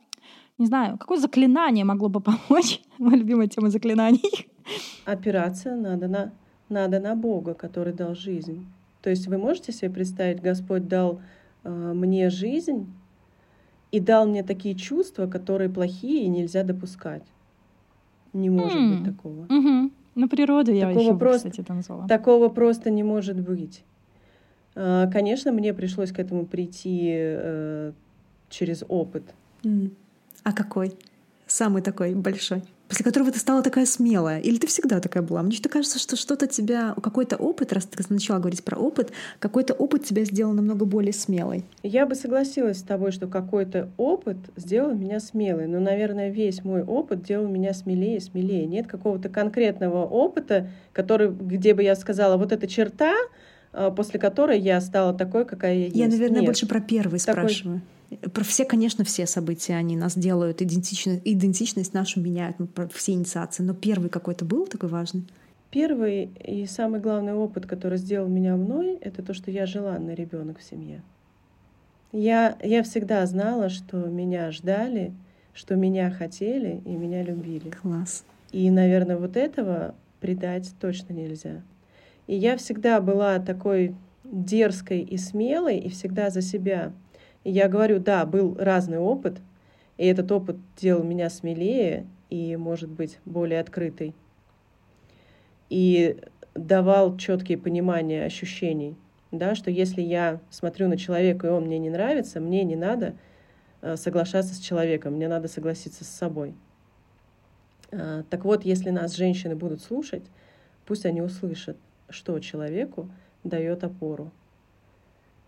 не знаю, какое заклинание могло бы помочь? Моя любимая тема заклинаний. Опираться надо на, надо на Бога, который дал жизнь. То есть вы можете себе представить, Господь дал э, мне жизнь и дал мне такие чувства, которые плохие и нельзя допускать. Не может mm. быть такого. Mm-hmm. Ну, природа я такого еще просто, кстати, это назвала. Такого просто не может быть. А, конечно, мне пришлось к этому прийти э, через опыт. А какой? Самый такой большой? После которого ты стала такая смелая? Или ты всегда такая была? Мне что-то кажется, что что-то тебя, какой-то опыт, раз ты начала говорить про опыт, какой-то опыт тебя сделал намного более смелой. Я бы согласилась с тобой, что какой-то опыт сделал меня смелой. Но, наверное, весь мой опыт делал меня смелее и смелее. Нет какого-то конкретного опыта, который, где бы я сказала, вот эта черта, после которой я стала такой, какая я есть. Я, наверное, Нет. больше про первый такой... спрашиваю. Про все, конечно, все события, они нас делают, идентичность, идентичность нашу меняют, про все инициации. Но первый какой-то был такой важный? Первый и самый главный опыт, который сделал меня мной, это то, что я желанный ребенок в семье. Я, я всегда знала, что меня ждали, что меня хотели и меня любили. Класс. И, наверное, вот этого предать точно нельзя. И я всегда была такой дерзкой и смелой, и всегда за себя. И я говорю, да, был разный опыт, и этот опыт делал меня смелее и, может быть, более открытой. И давал четкие понимания ощущений, да, что если я смотрю на человека, и он мне не нравится, мне не надо э, соглашаться с человеком, мне надо согласиться с собой. А, так вот, если нас женщины будут слушать, пусть они услышат, что человеку дает опору,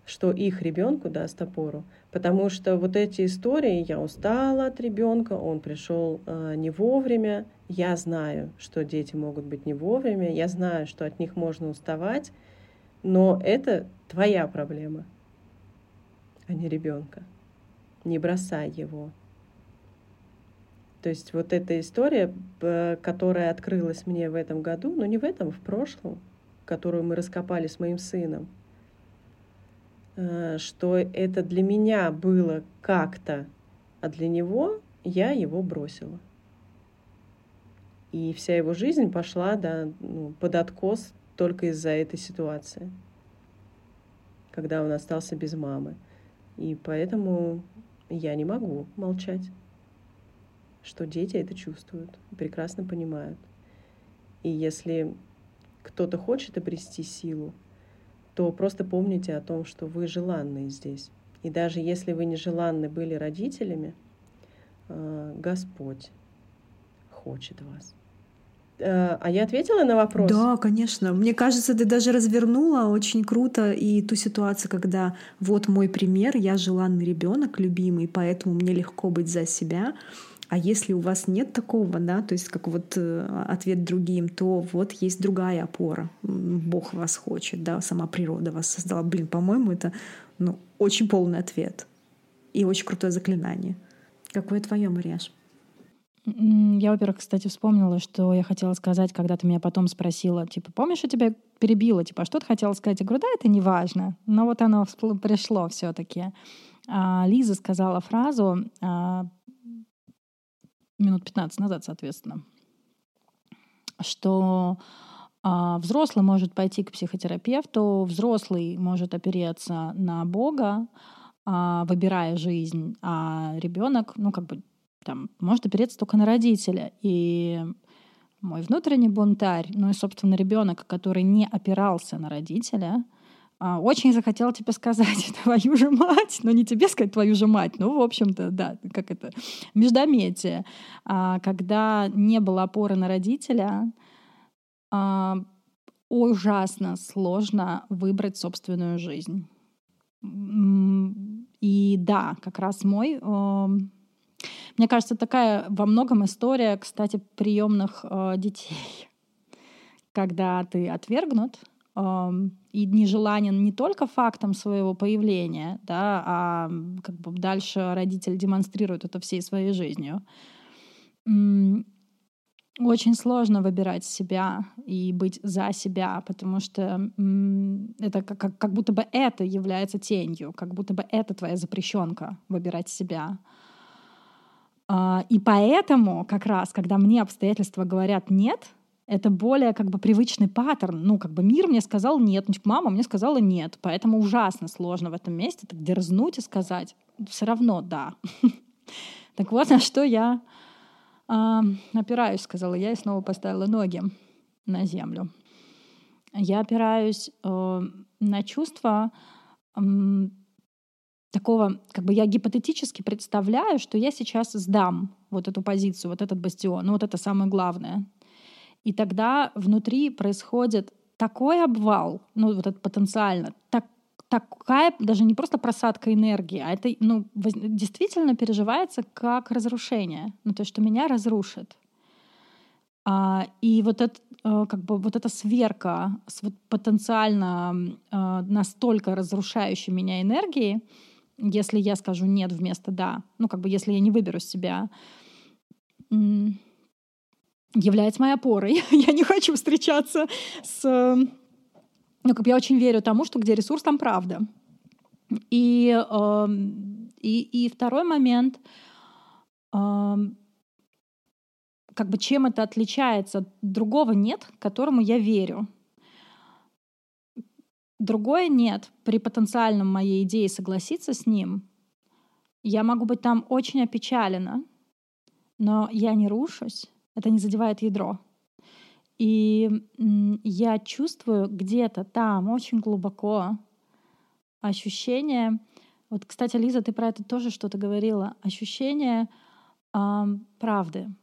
что их ребенку даст опору. Потому что вот эти истории, я устала от ребенка, он пришел э, не вовремя, я знаю, что дети могут быть не вовремя, я знаю, что от них можно уставать, но это твоя проблема, а не ребенка. Не бросай его. То есть вот эта история, которая открылась мне в этом году, но не в этом, в прошлом, которую мы раскопали с моим сыном, э, что это для меня было как-то, а для него я его бросила. И вся его жизнь пошла да, ну, под откос только из-за этой ситуации, когда он остался без мамы. И поэтому я не могу молчать, что дети это чувствуют, прекрасно понимают. И если кто-то хочет обрести силу, то просто помните о том, что вы желанные здесь. И даже если вы не желанны были родителями, э, Господь хочет вас. Э, а я ответила на вопрос? Да, конечно. Мне кажется, ты даже развернула очень круто и ту ситуацию, когда вот мой пример, я желанный ребенок, любимый, поэтому мне легко быть за себя. А если у вас нет такого, да, то есть как вот э, ответ другим, то вот есть другая опора. Бог вас хочет, да, сама природа вас создала. Блин, по-моему, это ну, очень полный ответ и очень крутое заклинание. Какое твое, Марьяш? Я, во-первых, кстати, вспомнила, что я хотела сказать, когда ты меня потом спросила, типа, помнишь, я тебя перебила, типа, а что ты хотела сказать? Я говорю, да, это не важно. Но вот оно пришло все таки а, Лиза сказала фразу а, минут 15 назад, соответственно, что а, взрослый может пойти к психотерапевту, взрослый может опереться на Бога, а, выбирая жизнь, а ребенок, ну, как бы там, может опереться только на родителя. И мой внутренний бунтарь, ну и, собственно, ребенок, который не опирался на родителя, очень захотел тебе сказать твою же мать, но не тебе сказать твою же мать, ну, в общем-то, да, как это, междометие. А, когда не было опоры на родителя, а, ужасно сложно выбрать собственную жизнь. И да, как раз мой мне кажется, такая во многом история, кстати, приемных э, детей. Когда ты отвергнут э, и нежеланен не только фактом своего появления, да, а как бы дальше родитель демонстрирует это всей своей жизнью. Очень сложно выбирать себя и быть за себя, потому что это как, как, будто бы это является тенью, как будто бы это твоя запрещенка выбирать себя. А, и поэтому как раз, когда мне обстоятельства говорят «нет», это более как бы привычный паттерн. Ну, как бы мир мне сказал нет, ну, типа, мама мне сказала нет. Поэтому ужасно сложно в этом месте так дерзнуть и сказать все равно да. Так вот, на что я э, опираюсь, сказала я, и снова поставила ноги на землю. Я опираюсь э, на чувство, такого, как бы я гипотетически представляю, что я сейчас сдам вот эту позицию, вот этот бастион, ну вот это самое главное. И тогда внутри происходит такой обвал, ну вот это потенциально, так, такая даже не просто просадка энергии, а это ну, действительно переживается как разрушение, ну то есть что меня разрушит. А, и вот это, э, как бы вот эта сверка с вот потенциально э, настолько разрушающей меня энергией, если я скажу нет вместо да, ну как бы если я не выберу себя, является моей опорой. я не хочу встречаться с... Ну, как я очень верю тому, что где ресурс, там правда. И, э, и, и второй момент, э, как бы чем это отличается от другого нет, которому я верю. Другое нет. При потенциальном моей идее согласиться с ним, я могу быть там очень опечалена, но я не рушусь, это не задевает ядро. И я чувствую где-то там, очень глубоко, ощущение, вот, кстати, Лиза, ты про это тоже что-то говорила, ощущение э, правды,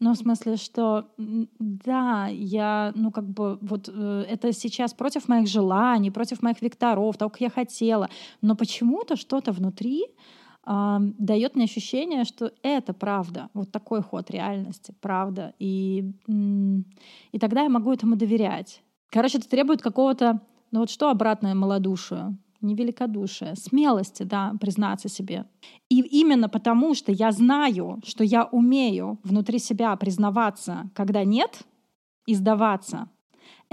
ну, в смысле, что да, я, ну, как бы, вот э, это сейчас против моих желаний, против моих векторов, того, как я хотела. Но почему-то что-то внутри дает мне ощущение, что это правда. Вот такой ход реальности, правда. И, и тогда я могу этому доверять. Короче, это требует какого-то, ну вот что обратное малодушию? не великодушие, смелости, да, признаться себе. И именно потому, что я знаю, что я умею внутри себя признаваться, когда нет, и сдаваться.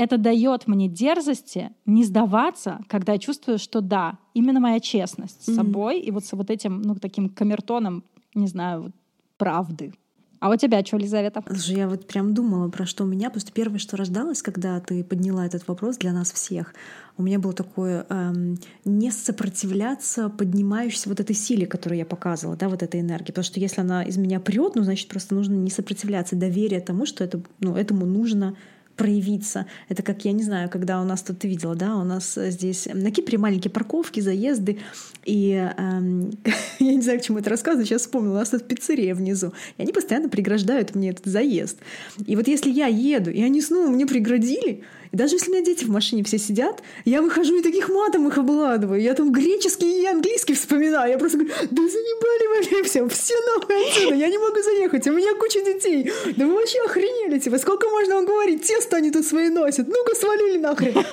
Это дает мне дерзости не сдаваться, когда я чувствую, что да, именно моя честность с собой mm-hmm. и вот с вот этим, ну, таким камертоном, не знаю, вот, правды. А у тебя что, Елизавета? Слушай, я вот прям думала, про что у меня. Просто первое, что рождалось, когда ты подняла этот вопрос для нас всех, у меня было такое эм, не сопротивляться поднимающейся вот этой силе, которую я показывала, да, вот этой энергии. Потому что если она из меня прет, ну, значит, просто нужно не сопротивляться, доверие тому, что это, ну, этому нужно проявиться. Это как, я не знаю, когда у нас тут, ты видела, да, у нас здесь на Кипре маленькие парковки, заезды, и эм, я не знаю, к чему это рассказываю, сейчас вспомнила, у нас тут пиццерия внизу, и они постоянно преграждают мне этот заезд. И вот если я еду, и они снова мне преградили, И даже если у меня дети в машине все сидят, я выхожу и таких матом их обладываю. Я там греческий и английский вспоминаю. Я просто говорю, да заебали вы все, все нахуй отсюда, я не могу заехать, у меня куча детей. Да вы вообще охренели, типа, сколько можно вам говорить, тесто они тут свои носят, ну-ка свалили нахрен.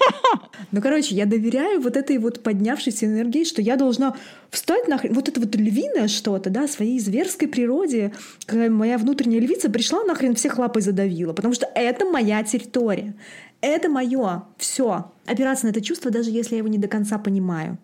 Ну, короче, я доверяю вот этой вот поднявшейся энергии, что я должна встать нахрен, вот это вот львиное что-то, да, своей зверской природе, когда моя внутренняя львица пришла нахрен всех лапой задавила, потому что это моя территория, это мое, все. Опираться на это чувство, даже если я его не до конца понимаю.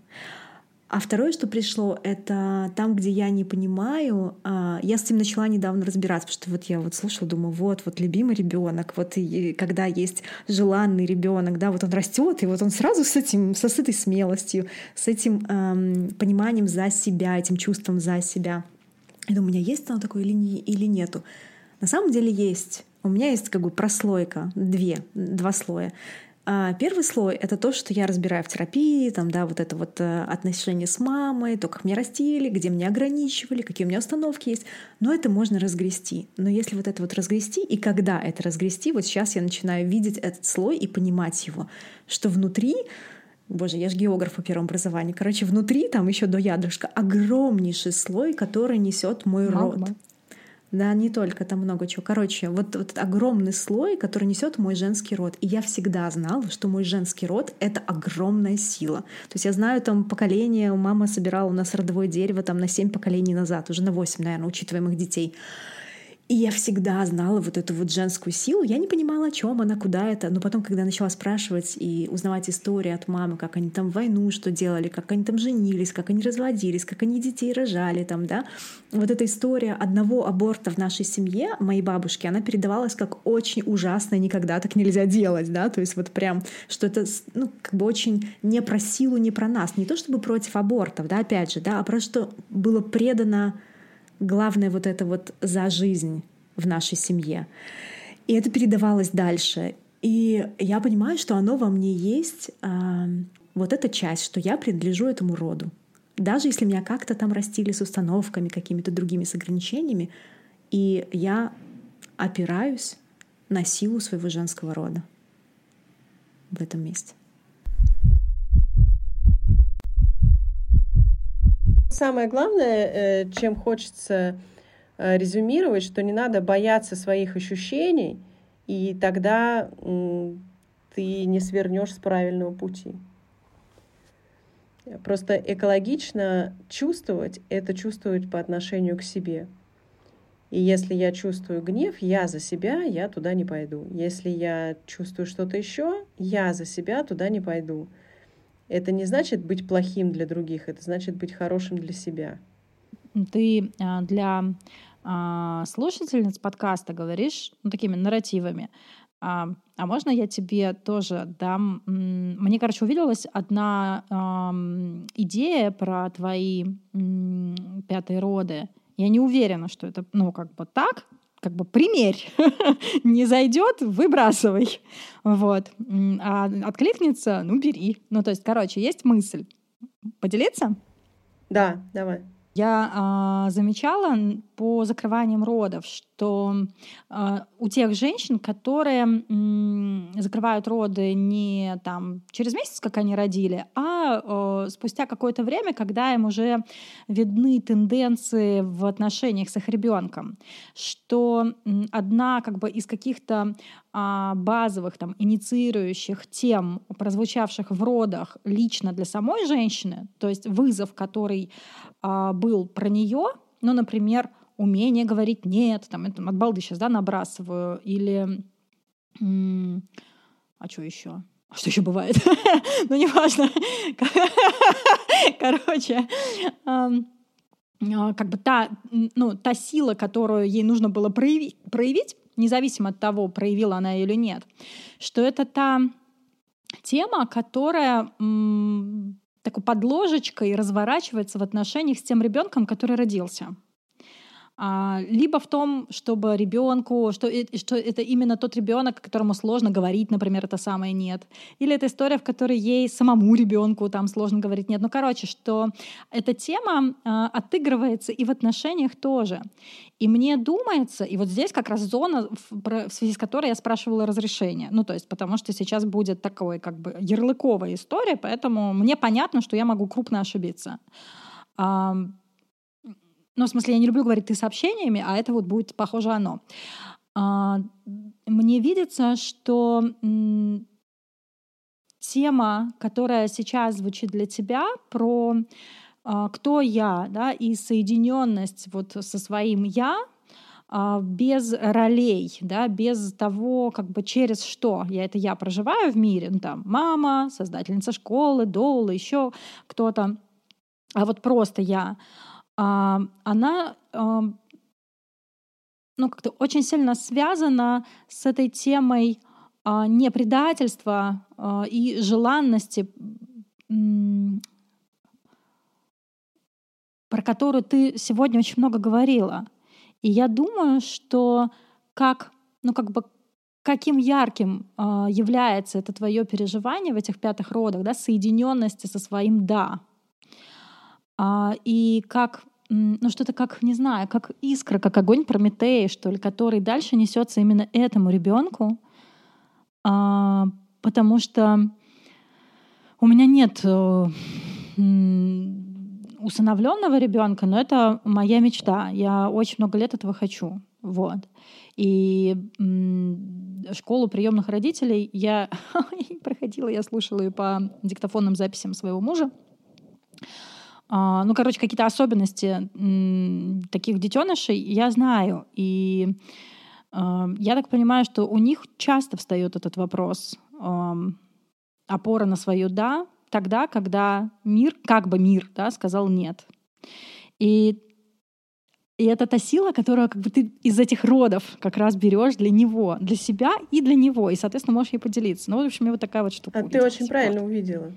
А второе, что пришло, это там, где я не понимаю, а, я с этим начала недавно разбираться, потому что вот я вот слушала, думаю, вот, вот любимый ребенок, вот и когда есть желанный ребенок, да, вот он растет, и вот он сразу с этим, со этой смелостью, с этим эм, пониманием за себя, этим чувством за себя. Я думаю, у меня есть оно такое или, не, или нету? На самом деле есть. У меня есть как бы прослойка, две, два слоя. А первый слой — это то, что я разбираю в терапии, там, да, вот это вот э, отношения с мамой, то, как меня растили, где меня ограничивали, какие у меня установки есть. Но это можно разгрести. Но если вот это вот разгрести, и когда это разгрести, вот сейчас я начинаю видеть этот слой и понимать его, что внутри Боже, я же географ по первому образованию. Короче, внутри, там еще до ядрышка, огромнейший слой, который несет мой Магма. род. Да, не только, там много чего. Короче, вот, вот огромный слой, который несет мой женский род. И я всегда знала, что мой женский род — это огромная сила. То есть я знаю там поколение, мама собирала у нас родовое дерево там на семь поколений назад, уже на восемь, наверное, учитывая моих детей. И я всегда знала вот эту вот женскую силу. Я не понимала, о чем она, куда это. Но потом, когда начала спрашивать и узнавать истории от мамы, как они там войну что делали, как они там женились, как они разводились, как они детей рожали там, да. Вот эта история одного аборта в нашей семье, моей бабушки, она передавалась как очень ужасно, никогда так нельзя делать, да. То есть вот прям, что это, ну, как бы очень не про силу, не про нас. Не то чтобы против абортов, да, опять же, да, а просто что было предано главное вот это вот за жизнь в нашей семье. И это передавалось дальше. И я понимаю, что оно во мне есть, э, вот эта часть, что я принадлежу этому роду. Даже если меня как-то там растили с установками, какими-то другими с ограничениями, и я опираюсь на силу своего женского рода в этом месте. Самое главное, э, чем хочется э, резюмировать, что не надо бояться своих ощущений, и тогда ты не свернешь с правильного пути. Просто экологично чувствовать — это чувствовать по отношению к себе. И если я чувствую гнев, я за себя, я туда не пойду. Если я чувствую что-то еще, я за себя туда не пойду. Это не значит быть плохим для других, это значит быть хорошим для себя. Ты а, для а, слушательниц подкаста говоришь ну, такими нарративами. А, а можно я тебе тоже дам? Мне, короче, увиделась одна э, идея про твои э, пятые роды. Я не уверена, что это, ну, как бы так, как бы примерь. не зайдет, выбрасывай. Вот. А откликнется, ну, бери. Ну, то есть, короче, есть мысль. Поделиться? Да, давай. Я э, замечала по закрываниям родов, что э, у тех женщин, которые закрывают роды не там через месяц, как они родили, а спустя какое-то время, когда им уже видны тенденции в отношениях с их ребенком, что одна как бы из каких-то э, базовых там инициирующих тем, прозвучавших в родах лично для самой женщины, то есть вызов, который э, был про нее, ну, например, умение говорить нет, там, это от балды сейчас, да, набрасываю, или... А что еще? А что еще бывает? ну, неважно. Короче, а, как бы та, ну, та сила, которую ей нужно было проявить, проявить, независимо от того, проявила она или нет, что это та тема, которая м, такой подложечкой разворачивается в отношениях с тем ребенком, который родился. А, либо в том, чтобы ребенку, что, что это именно тот ребенок, которому сложно говорить, например, это самое нет. Или это история, в которой ей самому ребенку там сложно говорить нет. Ну, короче, что эта тема а, отыгрывается и в отношениях тоже. И мне думается, и вот здесь как раз зона, в, связи с которой я спрашивала разрешение. Ну, то есть, потому что сейчас будет такой как бы ярлыковая история, поэтому мне понятно, что я могу крупно ошибиться. Ну, в смысле, я не люблю говорить «ты сообщениями», а это вот будет похоже оно. А, мне видится, что тема, которая сейчас звучит для тебя, про а, кто я, да, и соединенность вот со своим я, а, без ролей, да, без того, как бы через что я это я проживаю в мире, ну, там мама, создательница школы, доула, еще кто-то, а вот просто я, она ну, как-то очень сильно связана с этой темой а, непредательства а, и желанности, про которую ты сегодня очень много говорила. И я думаю, что как, ну, как бы каким ярким является это твое переживание в этих пятых родах, да, соединенности со своим да, а, и как ну что-то как, не знаю, как искра, как огонь Прометея, что ли, который дальше несется именно этому ребенку, а, потому что у меня нет э, усыновленного ребенка, но это моя мечта. Я очень много лет этого хочу. Вот. И школу приемных родителей я проходила, я слушала ее по диктофонным записям своего мужа. А, ну, короче, какие-то особенности таких детенышей я знаю. И а, я так понимаю, что у них часто встает этот вопрос опора на свое «да», тогда, когда мир, как бы мир, да, сказал «нет». И и это та сила, которую как бы ты из этих родов как раз берешь для него, для себя и для него, и, соответственно, можешь ей поделиться. Ну, в общем, вот такая вот штука. А ты очень правильно увидела.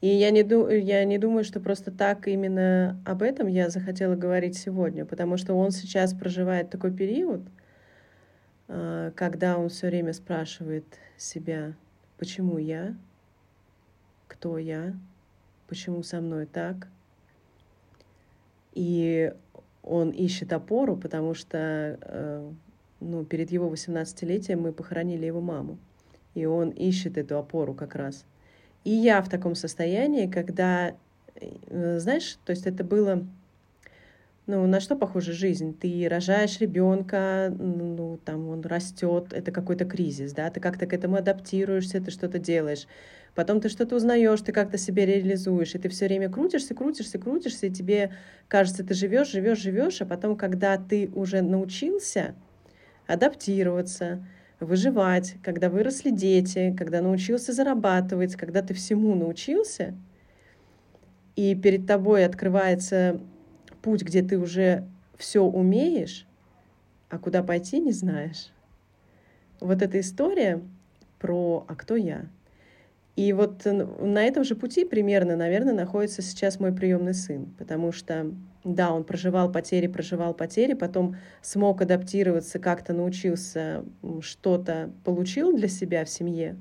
И я не, я не думаю, что просто так именно об этом я захотела говорить сегодня, потому что он сейчас проживает такой период, а, когда он все время спрашивает себя, почему я, кто я, почему со мной так. И он ищет опору, потому что э, ну, перед его 18-летием мы похоронили его маму. И он ищет эту опору как раз — и я в таком состоянии, когда, э, знаешь, то есть это было, ну, на что похожа жизнь? Ты рожаешь ребенка, ну, там он растет, это какой-то кризис, да, ты как-то к этому адаптируешься, ты что-то делаешь. Потом ты что-то узнаешь, ты как-то себя реализуешь, и ты все время крутишься, крутишься, крутишься, и тебе кажется, ты живешь, живешь, живешь, а потом, когда ты уже научился адаптироваться, выживать, когда выросли дети, когда научился зарабатывать, когда ты всему научился, и перед тобой открывается путь, где ты уже все умеешь, а куда пойти не знаешь. Вот эта история про «А кто я?». И вот на этом же пути примерно, наверное, находится сейчас мой приемный сын, потому что да, он проживал потери, проживал потери, потом смог адаптироваться, как-то научился, что-то получил для себя в семье.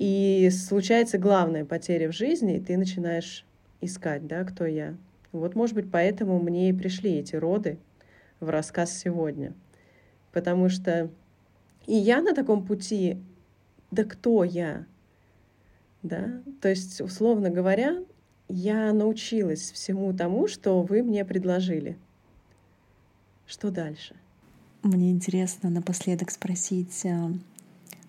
И случается главная потеря в жизни, и ты начинаешь искать, да, кто я. Вот, может быть, поэтому мне и пришли эти роды в рассказ сегодня. Потому что и я на таком пути, да кто я? Да? То есть, условно говоря, я научилась всему тому, что вы мне предложили. Что дальше? Мне интересно напоследок спросить, а,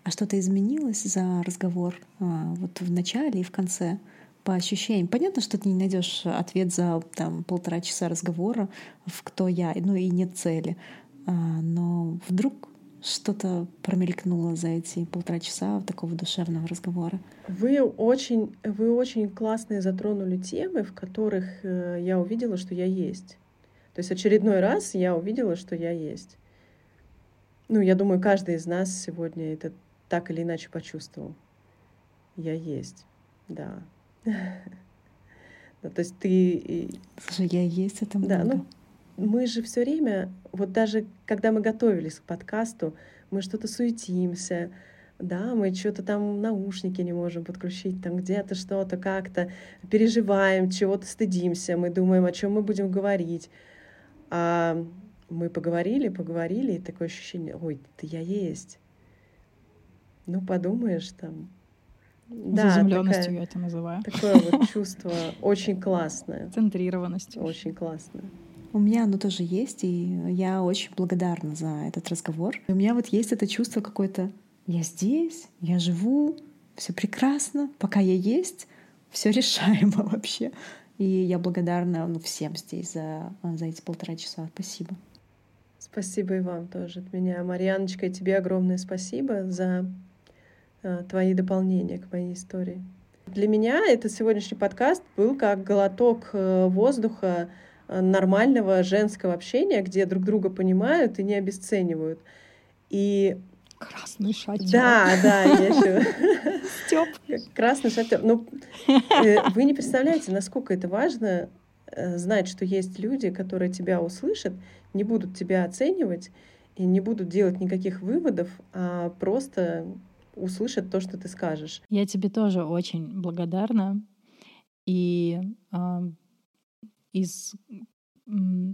а что-то изменилось за разговор а, вот в начале и в конце по ощущениям? Понятно, что ты не найдешь ответ за там, полтора часа разговора в кто я, ну и нет цели. А, но вдруг что-то промелькнуло за эти полтора часа такого душевного разговора? Вы очень, вы очень классные затронули темы, в которых э, я увидела, что я есть. То есть очередной раз я увидела, что я есть. Ну, я думаю, каждый из нас сегодня это так или иначе почувствовал. Я есть, да. да то есть ты... Слушай, я есть это много. Да, ну, мы же все время, вот даже когда мы готовились к подкасту, мы что-то суетимся, да, мы что-то там наушники не можем подключить, там где-то что-то как-то переживаем, чего-то стыдимся, мы думаем, о чем мы будем говорить. А мы поговорили, поговорили, и такое ощущение, ой, да я есть. Ну, подумаешь, там, да, Заземленностью такая, я это называю. Такое вот чувство очень классное. Центрированностью. Очень классное. У меня оно тоже есть, и я очень благодарна за этот разговор. у меня вот есть это чувство какое-то «я здесь, я живу, все прекрасно, пока я есть, все решаемо вообще». И я благодарна ну, всем здесь за, за эти полтора часа. Спасибо. Спасибо и вам тоже от меня. Марьяночка, и тебе огромное спасибо за Э, твои дополнения к моей истории. Для меня этот сегодняшний подкаст был как глоток э, воздуха нормального женского общения, где друг друга понимают и не обесценивают. И Красный шатер. Да, да, я еще. Степ. Красный шатер. Ну, вы не представляете, насколько это важно знать, что есть люди, которые тебя услышат, не будут тебя оценивать и не будут делать никаких выводов, а просто услышат то, что ты скажешь. Я тебе тоже очень благодарна. И э, из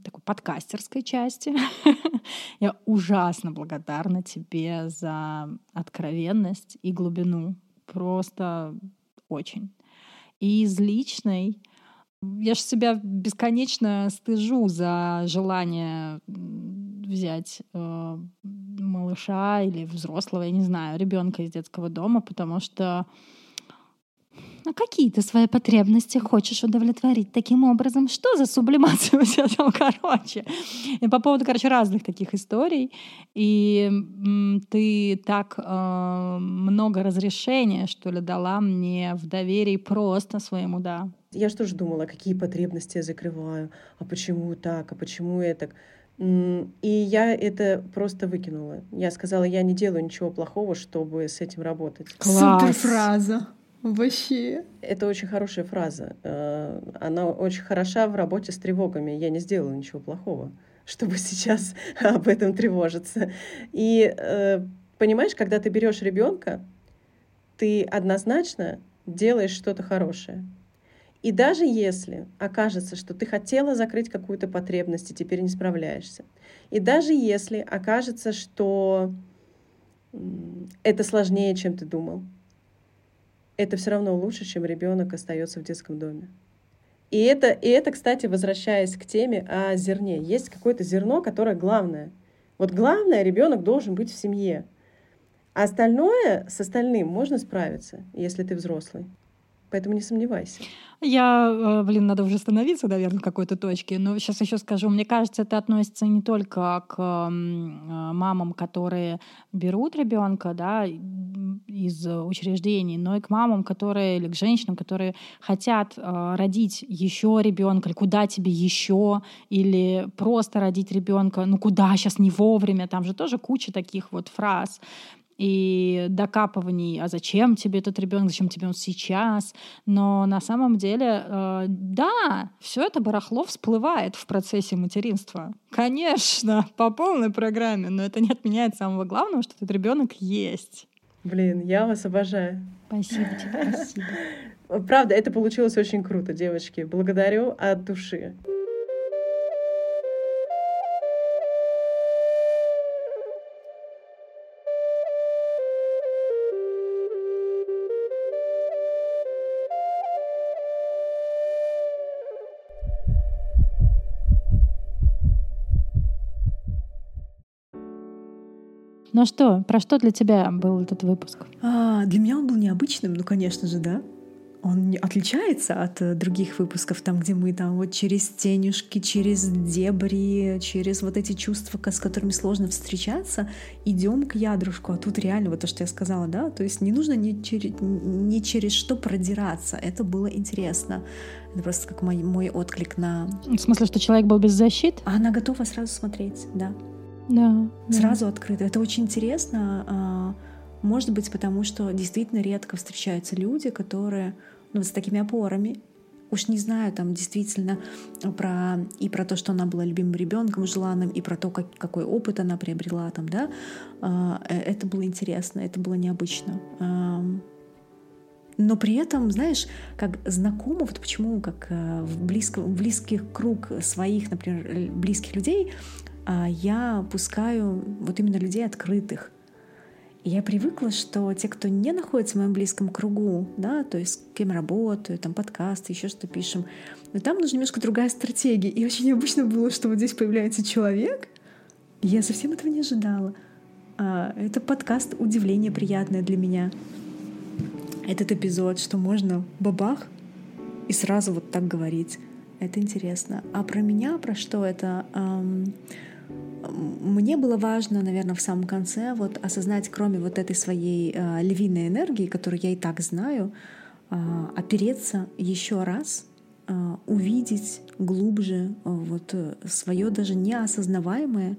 такой подкастерской части. Я ужасно благодарна тебе за откровенность и глубину. Просто очень. И из личной я же себя бесконечно стыжу за желание взять э, малыша или взрослого, я не знаю, ребенка из детского дома, потому что а какие ты свои потребности хочешь удовлетворить таким образом? Что за сублимация у тебя там, короче? И по поводу, короче, разных таких историй. И ты так э, много разрешения, что ли, дала мне в доверии просто своему «да». Я же тоже думала, какие потребности я закрываю, а почему так, а почему это. И я это просто выкинула. Я сказала, я не делаю ничего плохого, чтобы с этим работать. Класс. Супер фраза. Вообще. Это очень хорошая фраза. Э, она очень хороша в работе с тревогами. Я не сделала ничего плохого, чтобы сейчас об этом тревожиться. И э, понимаешь, когда ты берешь ребенка, ты однозначно делаешь что-то хорошее. И даже если окажется, что ты хотела закрыть какую-то потребность и теперь не справляешься, и даже если окажется, что это сложнее, чем ты думал, это все равно лучше, чем ребенок остается в детском доме. И это, и это, кстати, возвращаясь к теме о зерне. Есть какое-то зерно, которое главное. Вот главное, ребенок должен быть в семье. А остальное с остальным можно справиться, если ты взрослый. Поэтому не сомневайся. Я, э, блин, надо уже остановиться, наверное, в какой-то точке. Но сейчас еще скажу. Мне кажется, это относится не только к э, мамам, которые берут ребенка, да, из учреждений, но и к мамам, которые или к женщинам, которые хотят э, родить еще ребенка, или куда тебе еще, или просто родить ребенка, ну куда сейчас не вовремя, там же тоже куча таких вот фраз и докапываний, а зачем тебе этот ребенок, зачем тебе он сейчас. Но на самом деле, э, да, все это барахло всплывает в процессе материнства. Конечно, по полной программе, но это не отменяет самого главного, что этот ребенок есть. Блин, я вас обожаю. Спасибо тебе, спасибо. Правда, это получилось очень круто, девочки. Благодарю от души. Ну что, про что для тебя был этот выпуск? А, для меня он был необычным, ну, конечно же, да. Он отличается от э, других выпусков, там, где мы там вот через тенюшки, через дебри, через вот эти чувства, с которыми сложно встречаться, идем к ядрушку. А тут реально вот то, что я сказала, да, то есть не нужно ни через, ни через что продираться. Это было интересно. Это просто как мой, мой отклик на... В смысле, что человек был без защиты? А она готова сразу смотреть, да. Да. Сразу да. открыто. Это очень интересно. А, может быть, потому что действительно редко встречаются люди, которые ну, с такими опорами, Уж не знаю, там действительно про и про то, что она была любимым ребенком желанным, и про то, как, какой опыт она приобрела там, да, а, э, это было интересно, это было необычно. Но при этом, знаешь, как знакомо, вот почему, как в, близко, в близких круг своих, например, близких людей, а, я пускаю вот именно людей открытых, я привыкла, что те, кто не находится в моем близком кругу, да, то есть с кем работаю, там подкасты, еще что пишем, но там нужна немножко другая стратегия. И очень необычно было, что вот здесь появляется человек. Я совсем этого не ожидала. А, это подкаст «Удивление приятное для меня». Этот эпизод, что можно бабах и сразу вот так говорить. Это интересно. А про меня, про что это? Эм, мне было важно, наверное, в самом конце вот осознать, кроме вот этой своей э, львиной энергии, которую я и так знаю, э, опереться еще раз, э, увидеть глубже э, вот э, свое даже неосознаваемое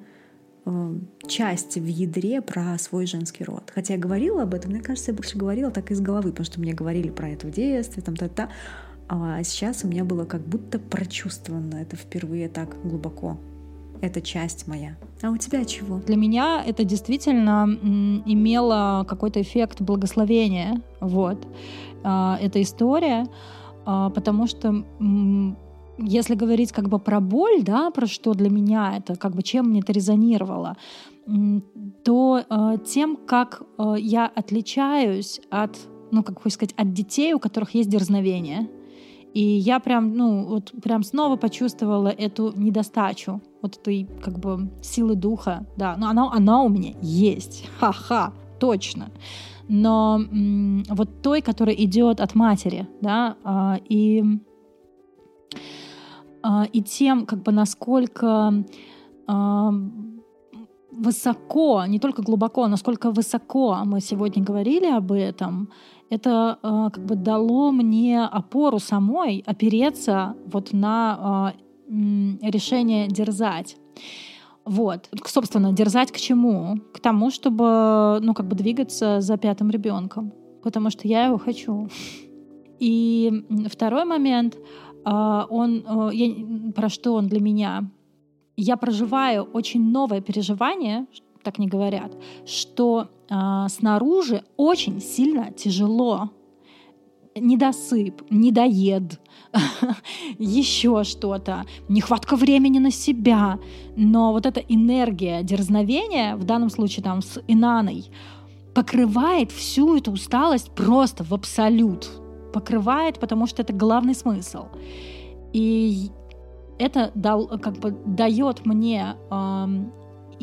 э, часть в ядре про свой женский род. Хотя я говорила об этом, мне кажется, я больше говорила так из головы, потому что мне говорили про это в детстве, там та-та. А сейчас у меня было как будто прочувствовано это впервые так глубоко эта часть моя. А у тебя чего? Для меня это действительно имело какой-то эффект благословения. Вот. А, эта история, а, потому что если говорить как бы про боль, да, про что для меня это, как бы чем мне это резонировало, то э, тем, как я отличаюсь от, ну, как бы сказать, от детей, у которых есть дерзновение, и я прям, ну, вот прям снова почувствовала эту недостачу, вот этой как бы силы духа, да, но она, она у меня есть, ха-ха, точно. Но м- вот той, которая идет от матери, да, а, и а, и тем, как бы насколько а, высоко, не только глубоко, насколько высоко мы сегодня говорили об этом, это э, как бы дало мне опору самой опереться вот на э, решение дерзать. Вот, собственно, дерзать к чему? К тому, чтобы, ну, как бы двигаться за пятым ребенком, потому что я его хочу. И второй момент, э, он, я, про что он для меня? Я проживаю очень новое переживание, так не говорят, что э, снаружи очень сильно тяжело. Недосып, недоед, еще что-то, нехватка времени на себя. Но вот эта энергия дерзновения, в данном случае там с Инаной, покрывает всю эту усталость просто в абсолют. Покрывает, потому что это главный смысл. И это дал, как бы дает мне эм,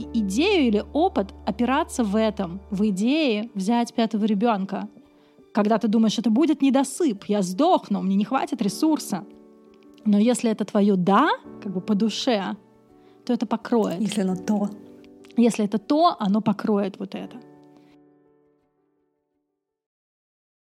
идею или опыт опираться в этом, в идее взять пятого ребенка. Когда ты думаешь, это будет недосып, я сдохну, мне не хватит ресурса. Но если это твое «да», как бы по душе, то это покроет. Если оно то. Если это то, оно покроет вот это.